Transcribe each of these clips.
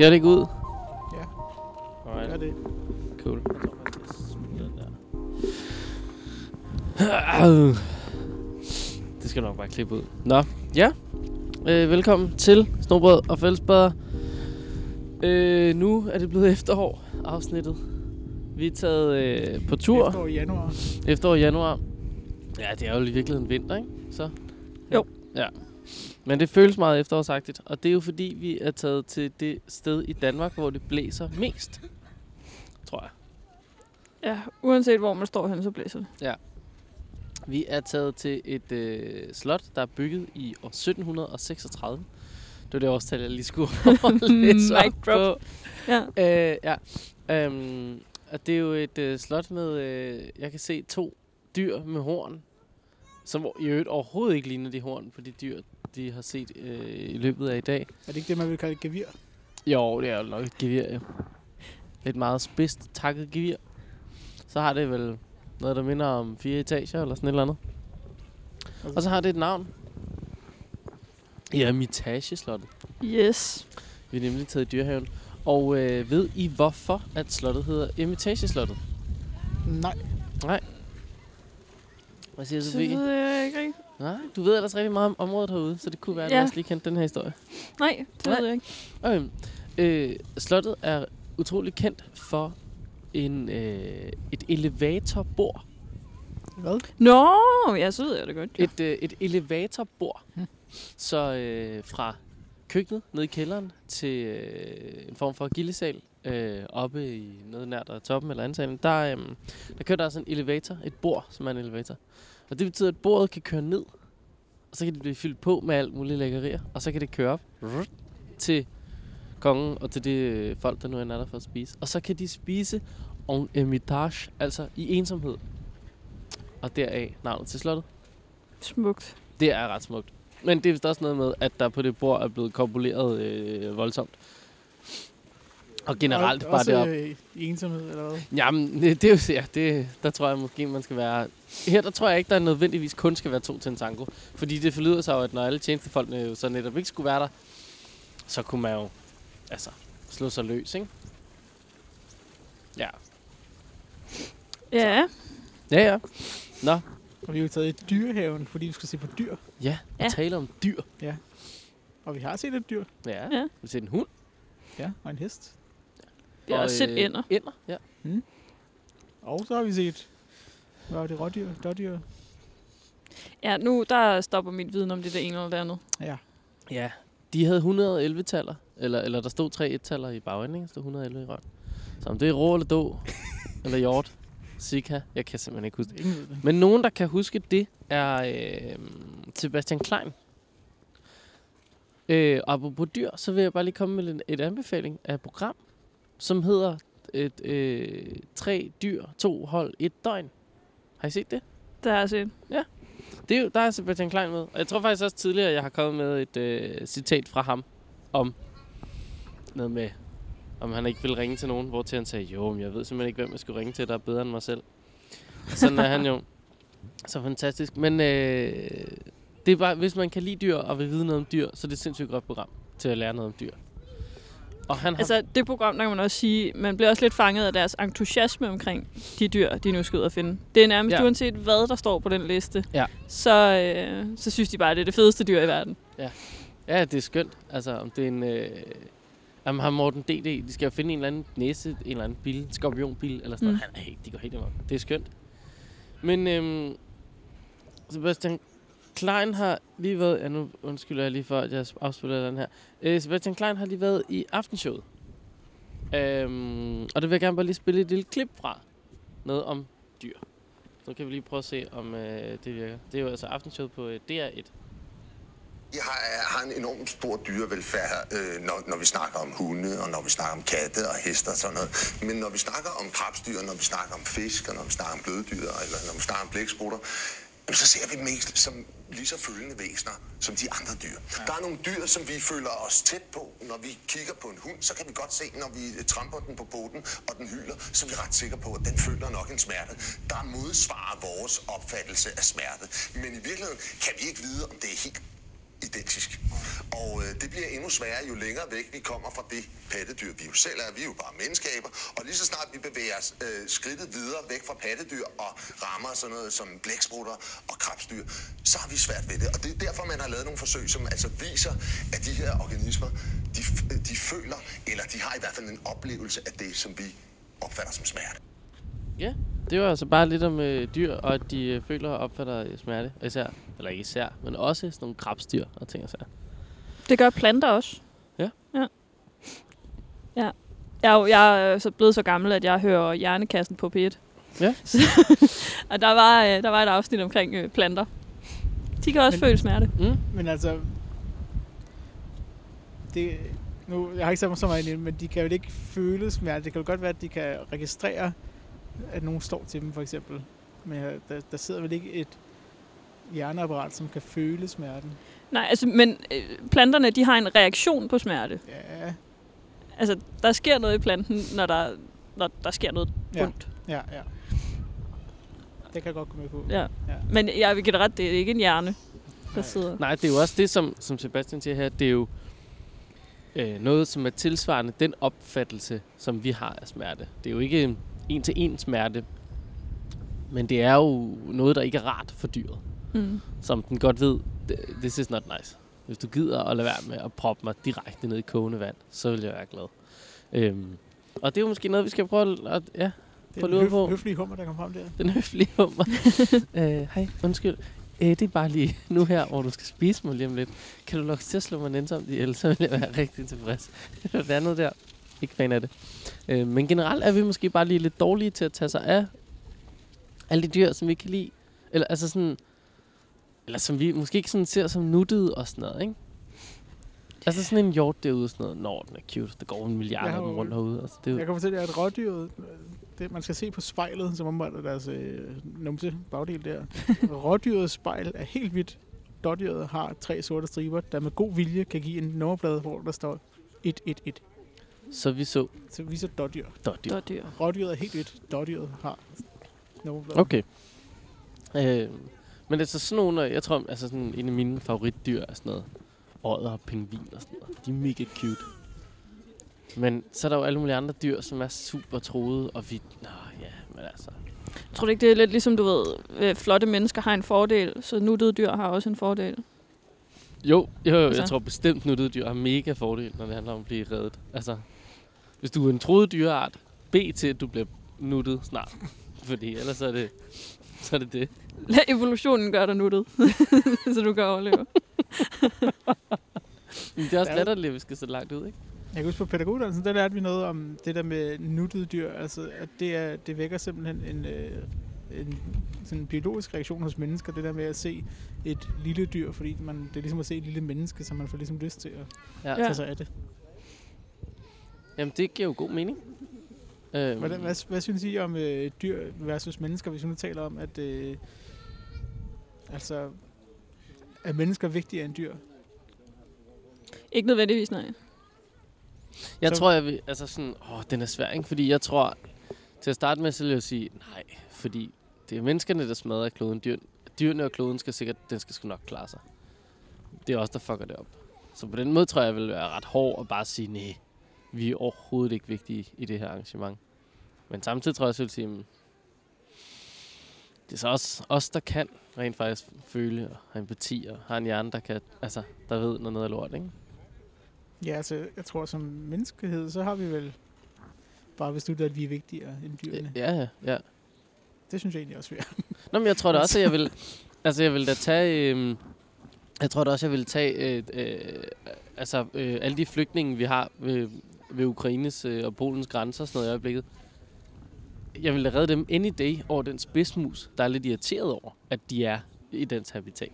Ser det ikke ud? Ja, Alright. gør det. Cool. Jeg tror faktisk, jeg smider den der. Det skal nok bare klippe ud. Nå, ja. Øh, velkommen til Snobrød og Fællesbader. Øh, nu er det blevet efterår, afsnittet. Vi er taget øh, på tur. Efterår i januar. Efterår i januar. Ja, det er jo i virkeligheden vinter, ikke? Så. Jo. Ja. Men det føles meget efterårsagtigt, og det er jo fordi, vi er taget til det sted i Danmark, hvor det blæser mest. Tror jeg. Ja, uanset hvor man står hen, så blæser det. Vi er taget til et øh, slot, der er bygget i år 1736. Det var det årstal, jeg lige skulle læse op drop. på. Ja. Øh, ja. Øhm, og det er jo et øh, slot med, øh, jeg kan se to dyr med horn, som i øvrigt overhovedet ikke ligner de horn på de dyr, de har set øh, i løbet af i dag. Er det ikke det, man vil kalde et gevir? Jo, det er jo nok et gevir, jo. Et meget spidst takket gevir. Så har det vel noget, der minder om fire etager eller sådan et eller andet. Okay. Og så har det et navn. Ja, Mitageslottet. Yes. Vi er nemlig taget i dyrehaven. Og øh, ved I hvorfor, at slottet hedder Eremitageslottet? Nej. Hvad siger du, Så Sofie? ved jeg ikke rigtig. Nej, du ved ellers rigtig meget om området herude, så det kunne være, at du Ja. også lige kendte den her historie. Nej, det Nej. ved jeg ikke. Okay. Øh, slottet er utrolig kendt for en, øh, et elevatorbord. Hvad? Nå, ja, så ved jeg det godt. Ja. Et, øh, et elevatorbord. Hmm. Så øh, fra køkkenet nede i kælderen til øh, en form for gildesal øh, oppe i noget nær der er toppen eller ansalen, der, øh, der kører der sådan en elevator, et bord, som er en elevator. Og det betyder, at bordet kan køre ned, og så kan det blive fyldt på med alt muligt lækkerier, og så kan det køre op til kongen og til det øh, folk, der nu er der for at spise. Og så kan de spise en ermitage, altså i ensomhed. Og deraf navnet til slottet. Smukt. Det er ret smukt. Men det er vist også noget med, at der på det bord er blevet korpuleret øh, voldsomt. Og generelt Og, bare det op. øh, i ensomhed, eller hvad? Jamen, det, det er jo ja, det, der tror jeg måske, man skal være... Her der tror jeg ikke, der nødvendigvis kun skal være to til en tango. Fordi det forlyder sig jo, at når alle tjenestefolkene jo så netop ikke skulle være der, så kunne man jo altså, slå sig løs, ikke? Ja. Ja, Ja, ja. Nå, Og vi er jo taget i dyrehaven, fordi vi skal se på dyr. ja. Ja. ja. tale om dyr. Og vi har set et dyr. Ja. Ja. ja. Vi ser en hund. Ja, og en hest. vi har og, også set øh, ender. Ender, ja. Og så har vi set... Hvad var det? Rådyr? Dårdyr? Ja, nu der stopper min viden om det der ene eller det andet. Ja. Ja, de havde 111 taller, eller, eller der stod tre et-taller i bagenden, stod 111 i røven. Så om det er rå eller då, eller hjort, sika, jeg kan simpelthen ikke huske det. Men nogen, der kan huske det, er øh, Sebastian Klein. Øh, og apropos dyr, så vil jeg bare lige komme med en, et anbefaling af et program, som hedder et, øh, Tre dyr, to hold, et døgn. Har I set det? Der har jeg set. Det er jo, der er Sebastian Klein med. Og jeg tror faktisk også tidligere, at jeg har kommet med et øh, citat fra ham om noget med, om han ikke vil ringe til nogen, hvor til han sagde, jo, men jeg ved simpelthen ikke, hvem jeg skulle ringe til, der er bedre end mig selv. Sådan er han jo. Så fantastisk. Men øh, det er bare, hvis man kan lide dyr og vil vide noget om dyr, så er det et sindssygt godt program til at lære noget om dyr. Og han har... Altså, det program, der kan man også sige, man bliver også lidt fanget af deres entusiasme omkring de dyr, de nu skal ud og finde. Det er nærmest Ja. ja. uanset, hvad der står på den liste, Ja. så, øh, så synes de bare, at det er det fedeste dyr i verden. Ja, det er skønt. Altså, om det er en... Øh, Jamen, har Morten D.D. De skal jo finde en eller anden næse, en eller anden bil, skorpionbil, eller sådan Mm. noget. Han er helt, de går helt imod. Det er skønt. Men øhm, Sebastian Klein har lige været... Ja, nu undskylder jeg lige for, at jeg afspiller den her. Øh, Sebastian Klein har lige været i aftenshowet. Øhm, og det vil jeg gerne bare lige spille et lille klip fra. Noget om dyr. Så kan vi lige prøve at se, om øh, det virker. Det er jo altså aftenshowet på øh, DR1. Vi har, øh, har en enormt stor dyrevelfærd, øh, når, når vi snakker om hunde, og når vi snakker om katte og heste og sådan noget. Men når vi snakker om krabstyr, når vi snakker om fisk, og når vi snakker om bløddyr, eller når vi snakker om blæksprutter, jamen, så ser vi dem mest som lige så følende væsener som de andre dyr. Ja. Der er nogle dyr, som vi føler os tæt på. Når vi kigger på en hund, så kan vi godt se, når vi tramper den på båden, og den hyler, så er vi ret sikre på, at den føler nok en smerte. Der modsvarer vores opfattelse af smerte. Men i virkeligheden kan vi ikke vide, om det er helt identisk. Og øh, det bliver endnu sværere, jo længere væk vi kommer fra det pattedyr, vi jo selv er. Vi er jo bare menneskeaber. Og lige så snart vi bevæger os øh, skridtet videre væk fra pattedyr og rammer sådan noget som blæksprutter og krabstyr, så har vi svært ved det. Og det er derfor, man har lavet nogle forsøg, som altså viser, at de her organismer, de, de føler, eller de har i hvert fald en oplevelse af det, som vi opfatter som smerte. Ja, det var altså bare lidt om øh, dyr, og at de øh, føler og opfatter øh, smerte. Især, eller ikke især, men også sådan nogle krabstyr og ting og sager. Det gør planter også. Ja. Ja. ja. Jeg, er jo- jeg er så blevet så gammel, at jeg hører Hjernekassen på P1. Ja. og der var, øh, der var et afsnit omkring øh, planter. De kan også Men- føle smerte. Mm? Men altså... Det, nu, jeg har ikke sat mig så meget ind i det, men de kan jo ikke føle smerte. Det kan jo godt være, at de kan registrere, at nogen står til dem, for eksempel. Men der, der sidder vel ikke et hjerneapparat, som kan føle smerten. Nej, altså, men øh, planterne, de har en reaktion på smerte. Ja, Altså, der sker noget i planten, når der, når der sker noget Ja. ondt. ja, ja. Det kan jeg godt gå med på. Ja. Ja. Men jeg vil give ret, det er ikke en hjerne, der Nej. sidder. Nej, det er jo også det, som, som Sebastian siger her. Det er jo øh, noget, som er tilsvarende den opfattelse, som vi har af smerte. Det er jo ikke en en-til-en smerte, men det er jo noget, der ikke er rart for dyret. Mm. Som den godt ved, "Th- this is not nice. Hvis du gider at lade være med at proppe mig direkte ned i kogende vand, så vil jeg være glad. Øhm, og det er jo måske noget, vi skal prøve at... at ja, Det er lige en at på. høf, høflig hummer, der kom frem der. den høflige hummer. øh, hej, undskyld. Øh, det er bare lige nu her, hvor du skal spise mig lige om lidt. Kan du nok til at slå mig nænsomt ihjel, så vil jeg være rigtig tilfreds. det andet der. Ikke fan af det. Øh, men generelt er vi måske bare lige lidt dårlige til at tage sig af alle de dyr, som vi kan lide. Eller altså sådan... Eller som vi måske ikke sådan ser som nuttede og sådan noget, ikke? Altså sådan en hjort derude og sådan noget. Nå, den er cute. Der går en milliard af dem rundt herude. Altså, det er jo, Jeg kan fortælle jer, at rådyret, det, man skal se på spejlet, som omhandler deres øh, numse bagdel der. Rådyrets spejl er helt hvidt. Dårdyret har tre sorte striber, der med god vilje kan give en nummerplade, hvor der står 111. så vi så Så viser dårdyr. dårdyr. Det er dyr. Rådyret er helt hvidt. Dårdyret har nummerplade. Okay. Øh, men altså sådan nogle, jeg tror, altså sådan en af mine favoritdyr er sådan noget ådder og pingvin og sådan noget. De er mega cute. Men så er der jo alle mulige andre dyr, som er super troede, og vi... Nå ja, men altså... Tror du ikke, det er lidt ligesom, du ved, øh, flotte mennesker har en fordel, så nuttede dyr har også en fordel? Jo, jo, jo Altså? jeg tror bestemt, nuttede dyr har mega fordel, når det handler om at blive reddet. Altså, hvis du er en troet dyreart, bed til, at du bliver nuttet snart. Fordi ellers så er det så er det. det. Lad evolutionen gøre dig nuttet, så du kan overleve. Men det er også latterligt, at vi skal så langt ud, ikke? Jeg kan huske på pædagoguddannelsen, der lærte vi noget om det der med nuttede dyr. Altså, at det, er, det vækker simpelthen en, øh, en sådan en biologisk reaktion hos mennesker, det der med at se et lille dyr, fordi man, det er ligesom at se et lille menneske, så man får ligesom lyst til at Ja. Ja. tage sig af det. Jamen, det giver jo god mening. Øhm, Hvordan, hvad, hvad synes I om øh, dyr versus mennesker, hvis vi nu taler om, at øh, altså, er mennesker vigtigere end dyr? Ikke nødvendigvis, nej. Jeg Så- tror, jeg vil... Altså sådan... Åh, den er svær, ikke? Fordi jeg tror... Til at starte med, så vil jeg sige nej. Fordi det er menneskerne, der smadrer kloden. Dyr, dyrene og kloden skal sikkert... Den skal sgu nok klare sig. Det er også der fucker det op. Så på den måde tror jeg, jeg vil være ret hård og bare sige, nej, vi er overhovedet ikke vigtige i det her arrangement. Men samtidig tror jeg også, jeg sige, mm, det er så også os, der kan rent faktisk føle og have empati og har en hjerne, der kan, altså, der ved, når noget er lort, ikke? Ja, altså, jeg tror, som menneskehed, så har vi vel bare besluttet, at vi er vigtigere end dyrene. Ja, ja, ja. Det synes jeg egentlig også, vi er. Nå, men jeg tror da også, at jeg vil... Altså, jeg vil da tage... Øh, jeg tror da også, jeg vil tage... Øh, øh, altså, øh, alle de flygtninge, vi har ved, ved Ukraines øh, og Polens grænser og sådan noget i øjeblikket. Jeg vil redde dem any day over den spidsmus, der er lidt irriteret over, at de er i dens habitat.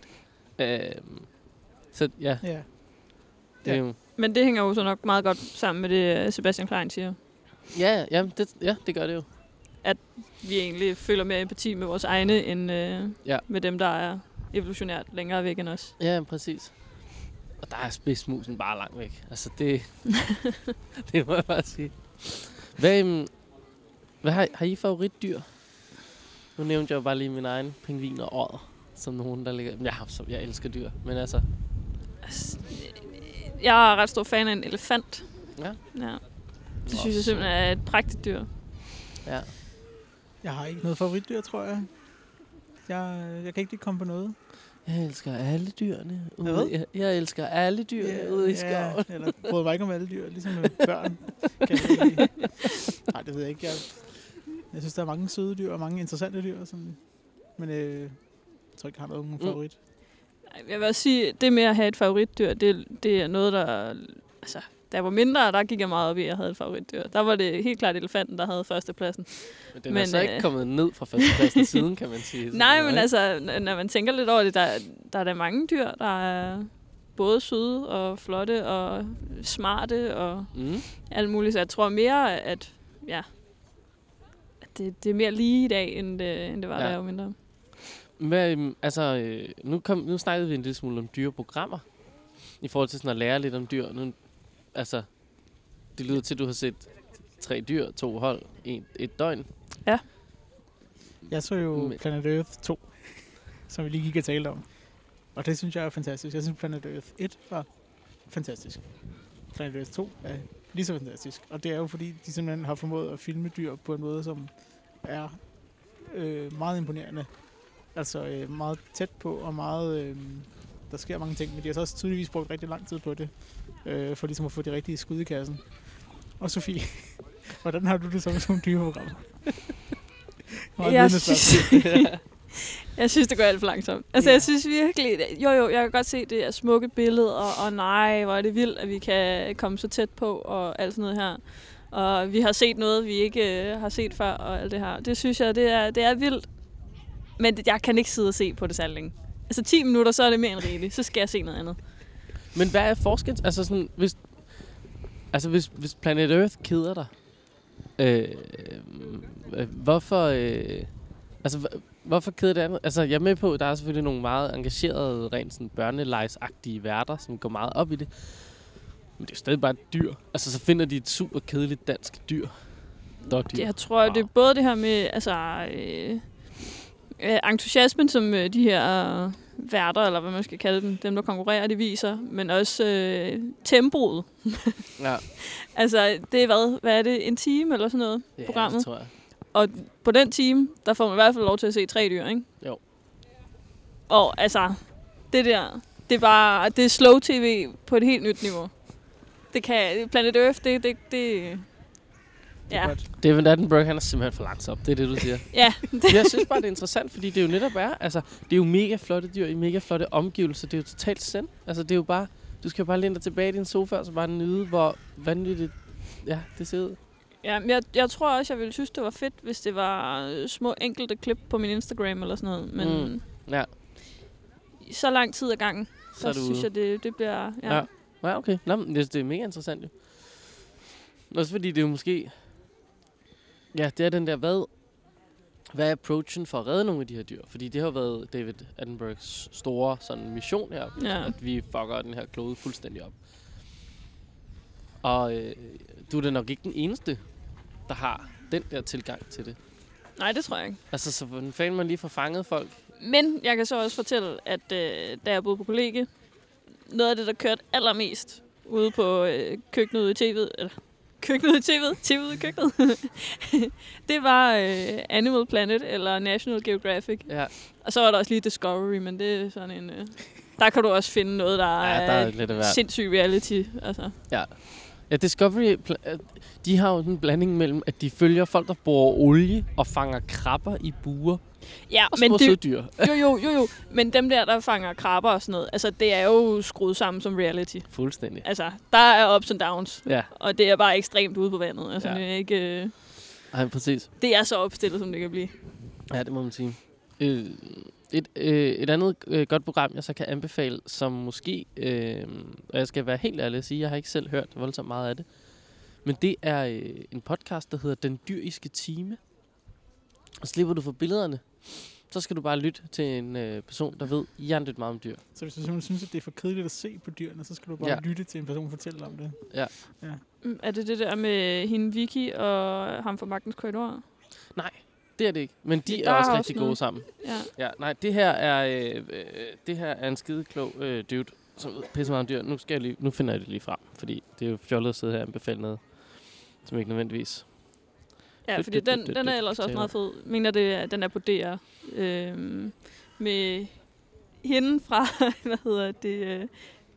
Øh, så ja, Ja. det er jo... Men det hænger jo så nok meget godt sammen med det, øh, Sebastian Klein siger. Ja, ja, det, ja, det gør det jo. Vi egentlig føler mere empati med vores egne, end øh, Ja. med dem, der er evolutionært længere væk end os. Ja, præcis. Og der er spidsmusen bare langt væk. Altså, det, det må jeg bare sige. Hvad, øhm, hvad har, har I favoritdyr? Nu nævnte jeg jo bare lige min egen pingvin og ådder, som nogen, der ligger... Ja, som jeg elsker dyr, men altså... Jeg er ret stor fan af en elefant. Ja. Ja. Det synes jeg simpelthen er et prægtigt dyr. Ja. Jeg har ikke noget favoritdyr, tror jeg. Jeg, jeg kan ikke lige komme på noget. Jeg elsker alle dyrene. Hvad? Ude, jeg, jeg elsker alle dyrene ude i skoven. eller bryder mig ikke om alle dyr, ligesom med børn. Kan jeg. Nej, det ved jeg ikke. Jeg, jeg synes, der er mange søde dyr og mange interessante dyr. Sådan. Men øh, jeg tror ikke, jeg har nogen Mm. favorit. Ej, Jeg vil også sige, det med at have et favoritdyr, det, det er noget, der... Altså, da jeg var mindre, der gik jeg meget op i, at jeg havde et favoritdyr. Der var det helt klart elefanten, der havde førstepladsen. Men den er Men, så ikke øh, kommet ned fra førstepladsen siden, kan man sige. Så Nej, men ikke- altså, når man tænker lidt over det, der, der er der mange dyr, der er både søde og flotte og smarte og Mm. alt muligt. Så jeg tror mere, at, ja, det, det er mere lige i dag, end det, end det var, Ja. ja. da jeg var mindre. Hvad, øhm, altså, øh, nu, kom, nu snakkede vi en lille smule om dyreprogrammer. I forhold til sådan at lære lidt om dyr. Nu, altså, det lyder til, at du har set tre dyr, to hold, en, et døgn. Jeg så jo Men- Planet Earth 2, som vi lige gik og talte om. Og det synes jeg er fantastisk. Jeg synes, Planet Earth 1 var fantastisk. Planet Earth 2 er lige så fantastisk. Og det er jo fordi, de simpelthen har formået at filme dyr på en måde, som er øh, meget imponerende. Altså øh, meget tæt på, og meget... Øh, der sker mange ting, men de har så også tydeligvis brugt rigtig lang tid på det, øh, for ligesom at få de rigtige skud i kassen. Og Sofie, hvordan har du det så med sådan nogle dyreprogrammer? Jeg synes, jeg synes, det går alt for langsomt. Altså, Ja. jeg synes virkelig... Jo, jo, jeg kan godt se, det er smukke billeder, og, og nej, hvor er det vildt, at vi kan komme så tæt på, og alt sådan noget her. Og vi har set noget, vi ikke øh, har set før, og alt det her. Det synes jeg, det er, det er vildt. Men jeg kan ikke sidde og se på det særlig længe. Altså 10 minutter, så er det mere end rigeligt. Så skal jeg se noget andet. Men hvad er forskellen? Altså, sådan, hvis, altså hvis, hvis Planet Earth keder dig, øh, øh, hvorfor, øh, altså, hv- hvorfor keder det andet? Altså, jeg er med på, at der er selvfølgelig nogle meget engagerede, rent sådan børnelejsagtige værter, som går meget op i det. Men det er jo stadig bare et dyr. Altså, så finder de et super kedeligt dansk dyr. Dårdyr. Jeg tror, wow. det er både det her med altså, øh, øh, entusiasmen, som øh, de her værter, eller hvad man skal kalde dem, dem der konkurrerer, det viser, men også øh, tempoet. Ja, Altså, det er hvad? Hvad er det? En time eller sådan noget? ja programmet. det tror jeg. Og på den time, der får man i hvert fald lov til at se tre dyr, ikke? Jo. Og altså, det der, det er bare, det er slow tv på et helt nyt niveau. Det kan, Planet Earth, det, det, det ja, Godt. David Attenborough, han er simpelthen for langsom. Det er det, du siger. ja, jeg synes bare, det er interessant, fordi det er jo netop er, altså, det er jo mega flotte dyr i mega flotte omgivelser. Det er jo totalt send. Altså, det er jo bare, du skal jo bare læne dig tilbage i din sofa, og så bare nyde, hvor vanvittigt, ja, det ser ud. Ja, men jeg, jeg tror også, jeg ville synes, det var fedt, hvis det var øh, små enkelte klip på min Instagram eller sådan noget. Men Mm, ja. så lang tid ad gangen, Så så, synes ude. jeg, det, det bliver... Ja. Ja. ja. Ja, okay. Nå, men det, det er mega interessant jo. Også fordi det er jo måske... Ja, det er den der, hvad, hvad er approachen for at redde nogle af de her dyr? Fordi det har været David Attenboroughs store sådan, mission her, Ja. at vi fucker den her klode fuldstændig op. Og øh, du er da nok ikke den eneste, der har den der tilgang til det. Nej, det tror jeg ikke. Altså, så hvordan fanden man lige får fanget folk? Men jeg kan så også fortælle, at øh, da jeg boede på kollega, noget af det, der kørte allermest ude på øh, køkkenet ude i tv'et, eller køkkenet tv'et, tv'et i køkkenet, det var øh, Animal Planet eller National Geographic. Ja, Og så var der også lige Discovery, men det er sådan en... Øh, der kan du også finde noget, der, ja der er lidt af hvert. sindssyg reality. Altså. Ja, Discovery, pl- øh, de har jo en blanding mellem, at de følger folk, der bruger olie og fanger krabber i buer. Ja, Og men det, dyr. jo, jo, jo, jo. Men dem der, der fanger krabber og sådan noget, altså det er jo skruet sammen som reality. Fuldstændig. Altså, der er ups and downs, Ja, og det er bare ekstremt ude på vandet. Altså, Ja. ja. det, er ikke, øh, Ej, præcis. det er så opstillet, som det kan blive. Ja, det må man sige. Øh, et, øh, et andet øh, godt program, jeg så kan anbefale, som måske, øh, og jeg skal være helt ærlig at sige, jeg har ikke selv hørt voldsomt meget af det, men det er øh, en podcast, der hedder Den Dyriske Time. Og slipper du for billederne, så skal du bare lytte til en øh, person, der ved hjernet meget om dyr. Så hvis du simpelthen synes, at det er for kedeligt at se på dyrene, så skal du bare Ja. ja. lytte til en person fortælle om det. Mm, Er det det der med hende Vicky og ham fra Magtens Korridor? Nej, det er det ikke. Men de Der er er også også rigtig gode sammen. Ja. Ja, nej, det her er, øh, øh, det her er en skide klog øh, dude, som ved pisse meget om dyr. Nu, skal jeg lige, nu finder jeg det lige frem, fordi det er jo fjollet at sidde her og anbefale noget, som ikke nødvendigvis. Ja, fordi den, den er ellers også meget fed. Mener, det er, den er på DR. Øhm, med hende fra, hvad hedder det, øh,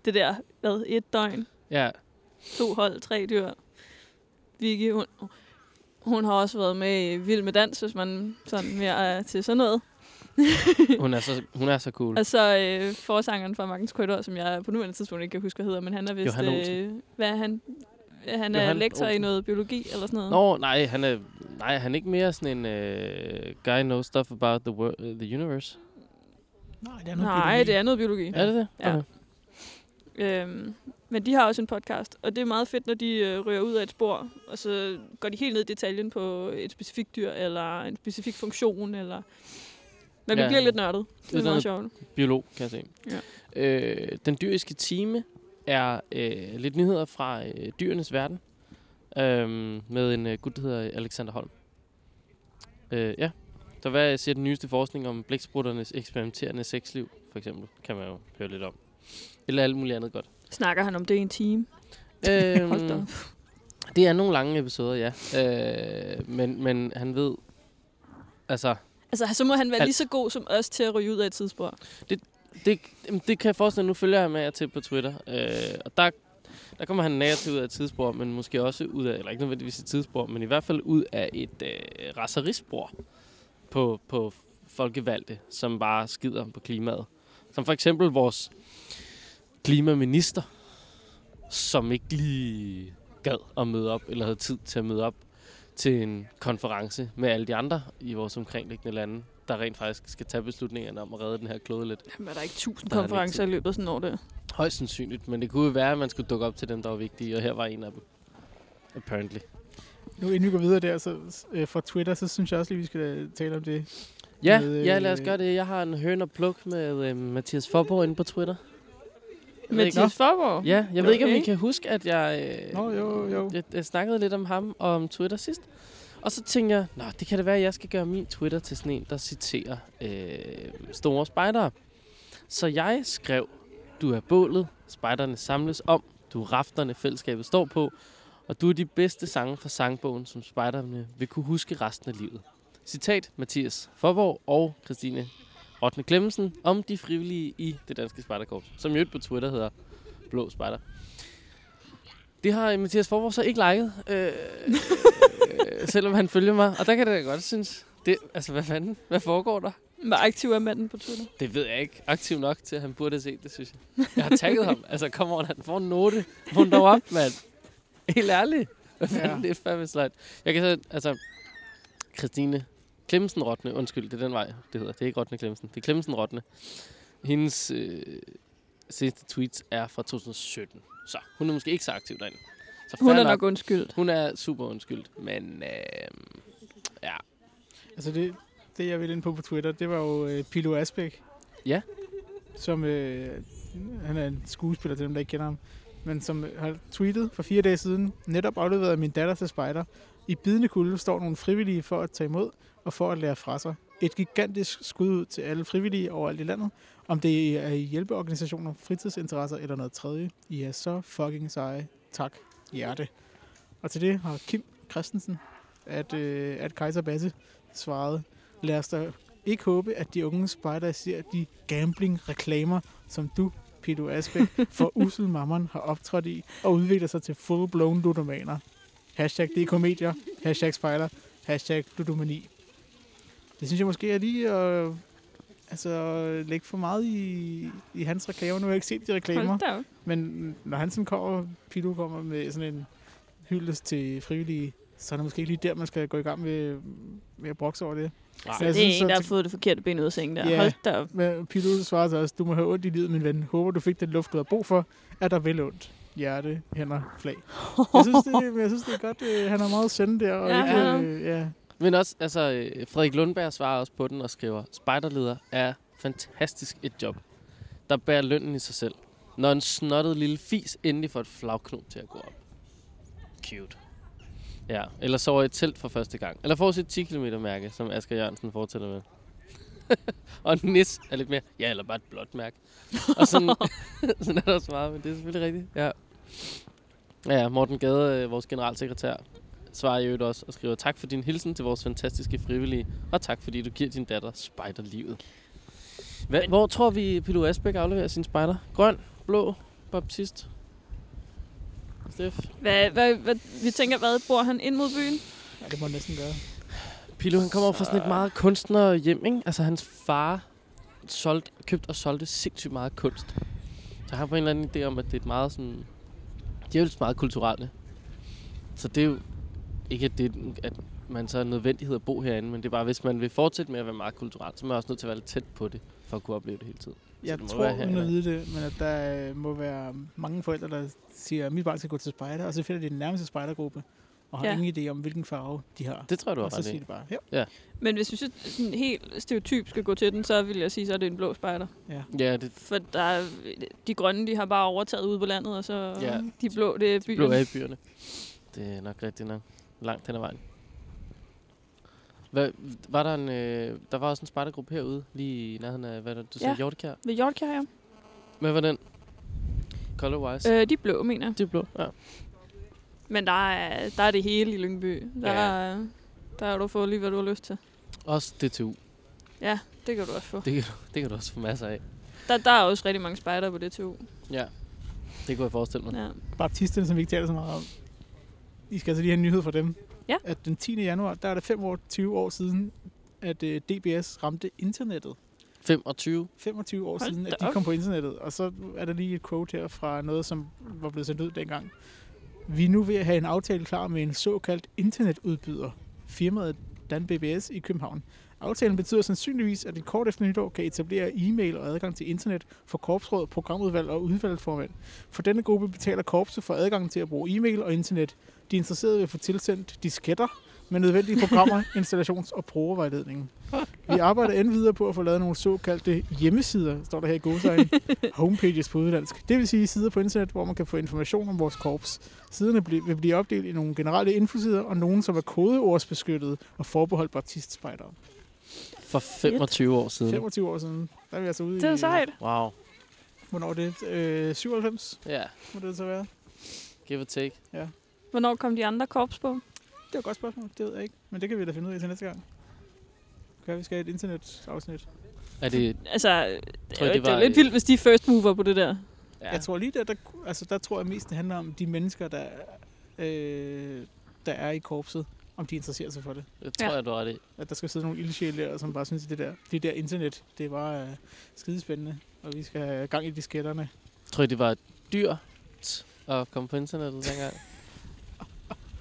det der, hvad, et døgn, Ja, to hold, tre dyr. Vicky, hun, hun har også været med i Vild med Dans, hvis man sådan mere er til sådan noget. hun er så, hun er så cool. Og så øh, forsangeren fra Magnus Krytter, som jeg på nuværende tidspunkt ikke kan huske, hvad hedder, men han er vist... Øh, hvad er han? Han er Johan lektor i Olsen. noget biologi eller sådan noget. Nå, nej, han er, nej, han er ikke mere sådan en uh, guy knows stuff about the, wor- uh, the universe. Nej, det er noget Nej, biologi. det er noget biologi. Er det det? Ja. Øhm, men de har også en podcast, og det er meget fedt, når de øh, rører ud af et spor, og så går de helt ned i detaljen på et specifikt dyr, eller en specifik funktion, eller... Men det Ja. bliver lidt nørdet. Det er meget sjovt. Biolog, kan jeg se. Ja. Øh, den dyriske time er øh, lidt nyheder fra øh, dyrenes verden. Øh, med en øh, gut, der hedder Alexander Holm. Øh, ja. Så hvad siger den nyeste forskning om blæksprutternes eksperimenterende sexliv, for eksempel? Kan man jo høre lidt om. Eller alt muligt andet godt. Snakker han om det i en time? Hold da Øhm, det er nogle lange episoder, ja. Øh, men, men han ved... Altså, Altså, så må han være Al- lige så god som os til at ryge ud af et tidsspor. det, jamen, det kan jeg forestille. Nu følger jeg med jer til på Twitter. Øh, og der, der kommer han negativt ud af et tidsspor, men måske også ud af, eller ikke nødvendigvis et tidsspor, men i hvert fald ud af et øh, raceristspor på, på folkevalgte, som bare skider på klimaet. Som for eksempel vores klimaminister, som ikke lige gad at møde op, eller havde tid til at møde op til en konference med alle de andre i vores omkringliggende lande, der rent faktisk skal tage beslutningerne om at redde den her klode lidt. Jamen, er der ikke tusind Der er konferencer i løbet af sådan et år, det? Højst sandsynligt, men det kunne jo være, at man skulle dukke op til dem, der var vigtige, og her var en af dem. Apparently. Nu inden vi går videre der, så øh, fra Twitter, så synes jeg også lige, vi skal øh, tale om det. Ja, Med, ja, lad os øh, gøre det. Jeg har en høn og pluk med øh, Mathias Forborg inde på Twitter. Ikke, Mathias Forborg? ja, jeg ved ikke, om I Okay. kan huske, at jeg, øh, Nå, jo, jo. jeg, jeg snakkede lidt om ham og om Twitter sidst. Og så tænkte jeg, Nå, det kan det være, at jeg skal gøre min Twitter til sådan en, der citerer øh, store spejdere. Så jeg skrev, du er bålet, spejderne samles om, du er rafterne, fællesskabet står på, og du er de bedste sange fra sangbogen, som spejderne vil kunne huske resten af livet. Citat Mathias Forborg og Christine Rotne Klemmensen om de frivillige i det danske spejderkorps, som jo på Twitter hedder Blå Spejder. Det har Mathias Forborg så ikke liket, øh, øh, selvom han følger mig. Og der kan det da godt synes. Det, altså, hvad fanden? Hvad foregår der? Hvor aktiv er manden på Twitter? Det ved jeg ikke. Aktiv nok til, at han burde have set det, synes jeg. Jeg har tagget ham. Altså, kom on, han får en note. Vund dog op, mand. Helt ærligt. Hvad fanden, Ja. det er fandme sløjt. Jeg kan så, altså, Christine Klemmensen Rotne, undskyld, det er den vej, det hedder. Det er ikke Rotne Klemmensen, det er Klemmensen Rotne. Hendes øh, sidste tweets er fra 2017. Så hun er måske ikke så aktiv derinde. Så Hun er nok undskyldt. hun er super undskyldt, men øh, ja. Altså det, det jeg ville ind på på Twitter, det var jo øh, Pilo Asbæk. Ja. Som, øh, han er en skuespiller til dem, der ikke kender ham. Men som har tweetet for fire dage siden, netop afleveret min datter til spejder. I bidende kulde står nogle frivillige for at tage imod og for at lære fra sig. Et gigantisk skud ud til alle frivillige overalt i landet. Om det er i hjælpeorganisationer, fritidsinteresser eller noget tredje. I er så fucking seje. Tak. Hjerte. Og til det har Kim Christensen, at, øh, at Kaiser Basse svarede, lad os da ikke håbe, at de unge spejder ser de gambling-reklamer, som du, Pido Asbæk, for usel mammon har optrådt i, og udvikler sig til full-blown ludomaner. Hashtag DK-medier, hashtag spejder, hashtag ludomani. Det synes jeg måske er lige at altså, lægge for meget i, i hans reklamer. Nu har jeg ikke set de reklamer. Hold da op. Men når han sådan kommer, Pilo kommer med sådan en hyldest til frivillige, så er det måske ikke lige der, man skal gå i gang med, med at brokse over det. Nej. Så jeg det er synes, en, der at- har fået det forkerte ben ud af sengen der. Ja. Hold da op. Men Pilo svarer så også, du må have ondt i livet, min ven. Håber, du fik den luft, du har brug for. Er der vel ondt? Hjerte, hænder, flag. Jeg synes, det, men jeg synes, det er godt. Øh, han er meget søn der. Og Ja, ikke, ja. øh, ja. Men også, altså, øh, Frederik Lundberg svarer også på den og skriver, spejderleder er fantastisk et job, der bærer lønnen i sig selv. Når en snottet lille fis endelig får et flagknop til at gå op. Cute. Ja, eller sover i et telt for første gang. Eller får sit 10 km mærke, som Asger Jørgensen fortæller med. og nis er lidt mere, ja, eller bare et blåt mærke. Og sådan, sådan er der også meget, men det er selvfølgelig rigtigt. Ja, ja Morten Gade, øh, vores generalsekretær, svarer i øvrigt også og skriver, tak for din hilsen til vores fantastiske frivillige, og tak fordi du giver din datter spejderlivet. Hva, hvor tror vi, Pilo Asbæk afleverer sin spejder? Grøn, blå, baptist? Steff? Hvad, hvad, hvad, vi tænker, hvad bor han ind mod byen? Ja, det må jeg næsten gøre. Pilo, han kommer fra sådan et meget kunstner hjem, ikke? Altså hans far solgt, købt og solgte sindssygt meget kunst. Så jeg har på en eller anden idé om, at det er et meget sådan... De er jo meget kulturelle. Så det er jo ikke, at, det, at man så er nødvendighed at bo herinde, men det er bare, hvis man vil fortsætte med at være meget kulturel, så er man også nødt til at være lidt tæt på det, for at kunne opleve det hele tiden. Jeg det må tror, uden at vide det, men at der øh, må være mange forældre, der siger, at mit barn skal gå til spejder, og så finder de den nærmeste spejdergruppe, og har Ja. ja. ingen idé om, hvilken farve de har. Det tror jeg, du og har så ret siger i. de bare, ja. Men hvis vi synes, sådan helt stereotyp skal gå til den, så vil jeg sige, så er det en blå spejder. Ja, det For der er, de grønne, de har bare overtaget ude på landet, og så Ja. ja. de blå, det er byen. blå af i byerne. Det er nok rigtigt nok. Langt hen ad vejen. Hvad, var der en, øh, der var også en spejdergruppe herude, lige i nærheden af, hvad der, du sagde, Ja. Hjortekær. Ved Hjortkær, ja. Hvad var den? Color-wise? Øh, de er blå, mener jeg. Det er blå, ja. Men der er, der er det hele i Lyngby. Der, Ja. er, der har du fået lige, hvad du har lyst til. Også DTU. Ja, det kan du også få. Det kan, du, det kan du også få masser af. Der, der er også rigtig mange spejder på DTU. Ja, det kunne jeg forestille mig. Ja. Baptisterne, som vi ikke taler så meget om. I skal altså lige have en nyhed fra dem. Ja. At den 10. januar, der er det 5 år, 20 år siden, at øh, DBS ramte internettet. 25. 25 år Hold siden, at de op. kom på internettet. Og så er der lige et quote her fra noget, som var blevet sendt ud dengang. Vi er nu ved at have en aftale klar med en såkaldt internetudbyder, firmaet Dan BBS i København. Aftalen betyder sandsynligvis, at det kort efter nytår kan etablere e-mail og adgang til internet for korpsråd, programudvalg og udvalgsformand. For denne gruppe betaler korpset for adgang til at bruge e-mail og internet. De er interesserede at få tilsendt disketter med nødvendige programmer, installations- og brugervejledning. Vi arbejder endnu videre på at få lavet nogle såkaldte hjemmesider, står der her i godsøjen, homepages på uddansk. Det vil sige sider på internet, hvor man kan få information om vores korps. Siderne vil blive opdelt i nogle generelle infosider, og nogle, som er kodeordsbeskyttede og forbeholdt baptistspejdere. For 25 år siden. 25 år siden, der er vi altså ude Det er i... sejt. Wow. Hvornår er det? Øh, 97 Ja, må det så være. give or take. Hvornår kom de andre korps på? Det er et godt spørgsmål, det ved jeg ikke. Men det kan vi da finde ud af til næste gang. Okay, vi skal have et internetafsnit. Er det... Altså, det Tror er, I, jo, det det er var, lidt øh, vildt, hvis de er first mover på det der. Ja. Jeg tror lige, der, der, altså, der tror jeg mest, det handler om de mennesker, der, øh, der er i korpset, om de interesserer sig for det. Det tror Ja. jeg, du har ret i. At der skal sidde nogle ildsjæle der, som bare synes, at det der, det der internet, det var øh, skidespændende, og vi skal have gang i disketterne. Tror I, det var dyrt at komme på internettet dengang?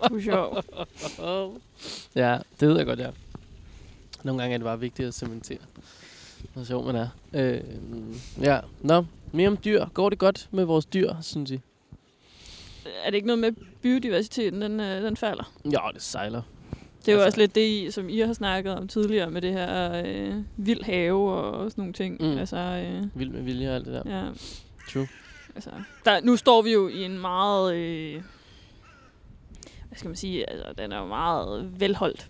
Du er sjov. ja, det ved jeg godt, ja. Nogle gange er det bare vigtigt at cementere. Hvor sjov man er. Øh, ja, nå. Mere om dyr. Går det godt med vores dyr, synes I? Er det ikke noget med biodiversiteten, den, øh, den falder? Ja, det sejler. Det er jo Altså- også lidt det, som I har snakket om tidligere med det her øh, vild have og sådan nogle ting. Mm. Altså, øh, Vild med vilje og alt det der. ja. True. Altså, der, nu står vi jo i en meget... Øh, hvad skal man sige? Altså, den er jo meget velholdt,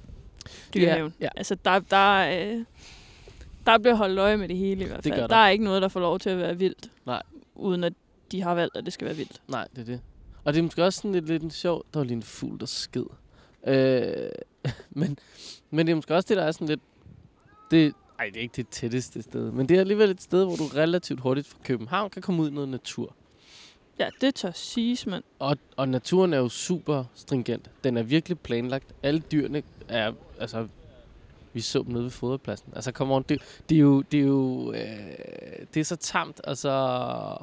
dyrehaven. Ja, ja. Altså, der, der, øh, der bliver holdt øje med det hele i hvert Det fald. gør Der. der. der er ikke noget, der får lov til at være vildt. Nej. Uden at de har valgt, at det skal være vildt. Nej, det er det. Og det er måske også sådan lidt, lidt en sjov... Der var lige en fugl, der sked. Øh, men, men det er måske også det, der er sådan lidt... Det, ej, det er ikke det tætteste sted. Men det er alligevel et sted, hvor du relativt hurtigt fra København kan komme ud i noget natur. Ja, det tør siges, mand. Og, og naturen er jo super stringent. Den er virkelig planlagt. Alle dyrene er... Altså, vi så dem nede ved foderpladsen. Altså, come on, det, det er jo... Det er, jo øh, det er så tamt, og så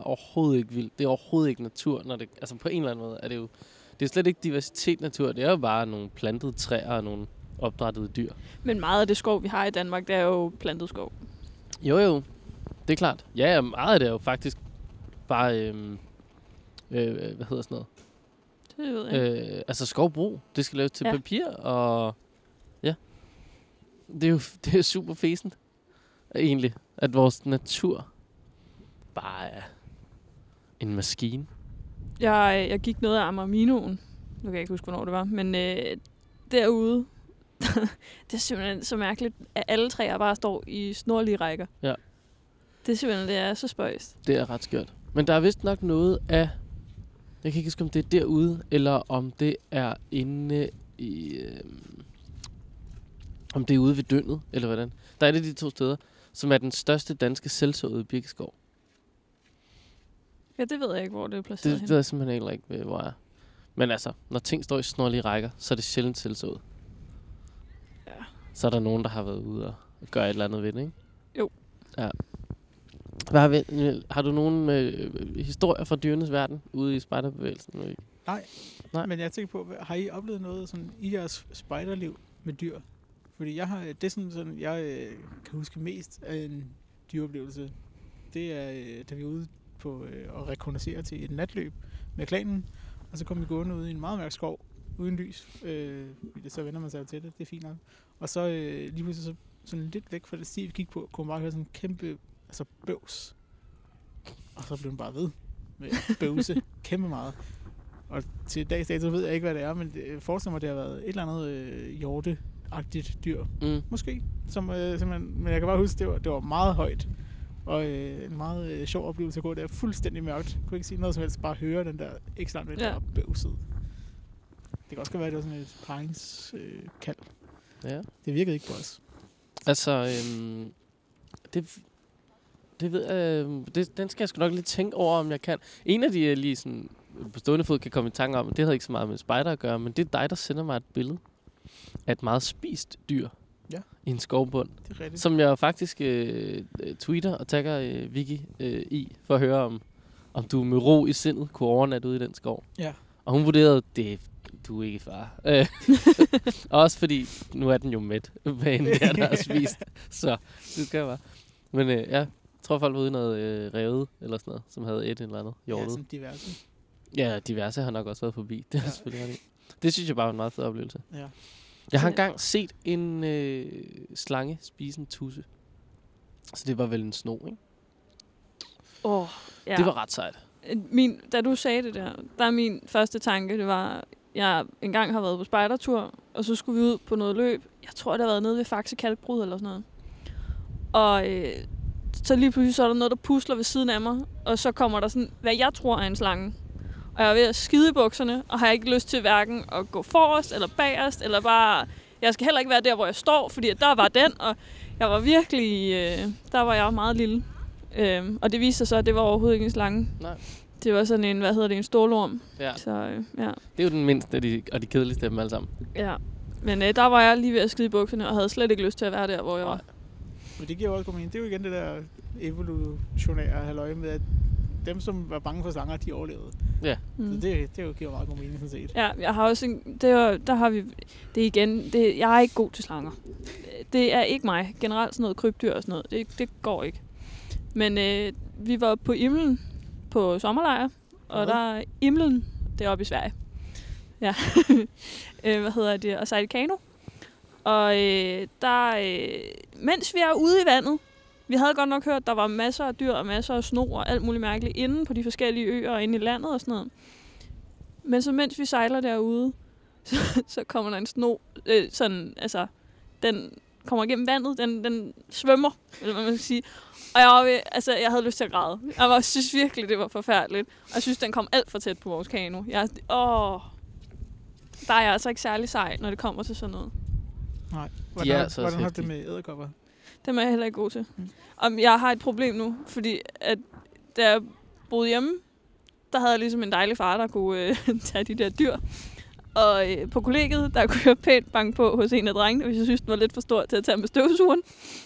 overhovedet ikke vildt. Det er overhovedet ikke natur, når det... Altså, på en eller anden måde er det jo... Det er slet ikke diversitet natur. Det er jo bare nogle plantede træer og nogle opdrættede dyr. Men meget af det skov, vi har i Danmark, det er jo plantet skov. Jo, jo. Det er klart. Ja, meget af det er jo faktisk bare... Øhm, øh, hvad hedder sådan noget? Det ved jeg. Øh. Altså skovbrug, det skal laves til ja. Papir, og. Det er jo det er super fæsent, egentlig, at vores natur bare er en maskine. Jeg, jeg gik noget af Amarminoen. Nu kan jeg ikke huske, hvornår det var. Men øh, derude, det er simpelthen så mærkeligt, at alle træer bare står i snorlige rækker. Ja. Det er simpelthen, det er så spøjst. Det er ret skørt. Men der er vist nok noget af... Jeg kan ikke huske, om det er derude, eller om det er inde i... Øh, om det er ude ved Dønnet, eller hvordan. Der er det de to steder, som er den største danske selvsåede birkeskov. Ja, det ved jeg ikke, hvor det er placeret Det, det ved jeg simpelthen heller ikke, øh, hvor jeg er. Men altså, når ting står i snorlige rækker, så er det sjældent selvsået. Ja. Så er der nogen, der har været ude og gøre et eller andet ved det, ikke? Jo. Ja. Hvad har, vi, har du nogen øh, historier fra dyrenes verden ude i spejderbevægelsen? Nej. Nej. Men jeg tænker på, har I oplevet noget sådan i jeres spejderliv med dyr? Fordi jeg har, det er sådan, sådan jeg øh, kan huske mest af en dyreoplevelse. Det er, øh, da vi er ude på øh, at rekognoscere til et natløb med klanen. Og så kom vi gående ud i en meget mørk skov, uden lys. Øh, så vender man sig jo til det, det er fint nok. Og så øh, lige pludselig så, sådan lidt væk fra det sti, vi gik på, kunne man bare høre sådan en kæmpe altså bøvs. Og så blev den bare ved med at bøvse kæmpe meget. Og til dags dato ved jeg ikke, hvad det er, men det forestiller mig, det har været et eller andet øh, hjorteagtigt dyr. Mm. Måske. Som, øh, simpelthen, men jeg kan bare huske, det var, det var meget højt. Og øh, en meget øh, sjov oplevelse at gå der. Fuldstændig mørkt. Jeg kunne ikke sige noget som helst. Bare høre den der langt væk, Ja. der bøvset. Det kan også godt være, at det var sådan et paringskald. Øh, kald. Ja. det virkede ikke på os. Altså, øhm, det, det ved jeg, øh, det, den skal jeg sgu nok lige tænke over, om jeg kan. En af de, jeg lige sådan på stående fod kan komme i tanke om, det havde ikke så meget med spider at gøre, men det er dig, der sender mig et billede af et meget spist dyr Ja. i en skovbund, Det er rigtigt. som jeg faktisk øh, øh, tweeter og tagger øh, Vicky øh, i, for at høre, om, om du med ro i sindet kunne overnatte ude i den skov. Ja. Og hun vurderede, det du er ikke far. Øh, også fordi, nu er den jo mæt, hvad end det er, der har spist. Så det skal bare. Men øh, ja, jeg tror folk var ude i noget øh, revet eller sådan noget, som havde et eller andet Ja, hjortet. sådan diverse. Ja, diverse har nok også været forbi. Det, er Ja. selvfølgelig. Det synes jeg bare var en meget fed oplevelse. Ja. Jeg har engang set en øh, slange spise en tusse. Så det var vel en sno, ikke? Åh, oh, ja. Ja. Det var ret sejt. min, da du sagde det der, der er min første tanke, det var, jeg engang har været på spejdertur, og så skulle vi ud på noget løb. Jeg tror, det har været nede ved Faxe Kalkbrud eller sådan noget. Og øh, så lige pludselig så er der noget, der pusler ved siden af mig, og så kommer der sådan, hvad jeg tror er en slange. Og jeg er ved at skide i bukserne, og har ikke lyst til hverken at gå forrest eller bagerst, eller bare... Jeg skal heller ikke være der, hvor jeg står, fordi der var den, og jeg var virkelig... Øh, der var jeg meget lille. Øhm, og det viste sig så, at det var overhovedet ikke en slange. Nej. Det var sådan en, hvad hedder det, en stålorm. Ja. Så øh, ja, Det er jo den mindste af de, og de kedeligste af dem alle sammen. ja. Men øh, der var jeg lige ved at skide i bukserne, og havde slet ikke lyst til at være der, hvor jeg var. Nej. Men det giver jo også god mening. Det er jo igen det der evolutionære halvøje med, at dem, som var bange for slanger, de overlevede. Så Mm. det, det er jo- giver meget god mening, sådan set. Ja, jeg har også en, det var, der har vi, det er igen, det, jeg er ikke god til slanger. Det er ikke mig. Generelt sådan noget krybdyr og sådan noget, det, det går ikke. Men øh, vi var på Imlen på sommerlejr, og Hvad? der er Imlen, det er oppe i Sverige. Ja, øh, hvad hedder det, og sejle kano. Og øh, der, øh, mens vi er ude i vandet, vi havde godt nok hørt, at der var masser af dyr og masser af sno og alt muligt mærkeligt inde på de forskellige øer og inde i landet og sådan noget. Men så mens vi sejler derude, så, så kommer der en sno, øh, sådan, altså, den kommer igennem vandet, den, den svømmer, eller hvad man skal sige. Og jeg, var ved, altså, jeg havde lyst til at græde. Jeg var, synes virkelig, det var forfærdeligt. Og jeg synes, den kom alt for tæt på vores kano. Jeg, åh, der er jeg altså ikke særlig sej, når det kommer til sådan noget. Nej. De Hvordan, er har- altså hvordan har det med æderkopper? Dem er jeg heller ikke god til. Mm. Mm. Om jeg har et problem nu, fordi at da jeg boede hjemme, der havde jeg ligesom en dejlig far, der kunne øh, tage de der dyr. Og øh, på kollegiet, der kunne jeg pænt banke på hos en af drengene, hvis jeg synes, den var lidt for stor til at tage med støvsugeren.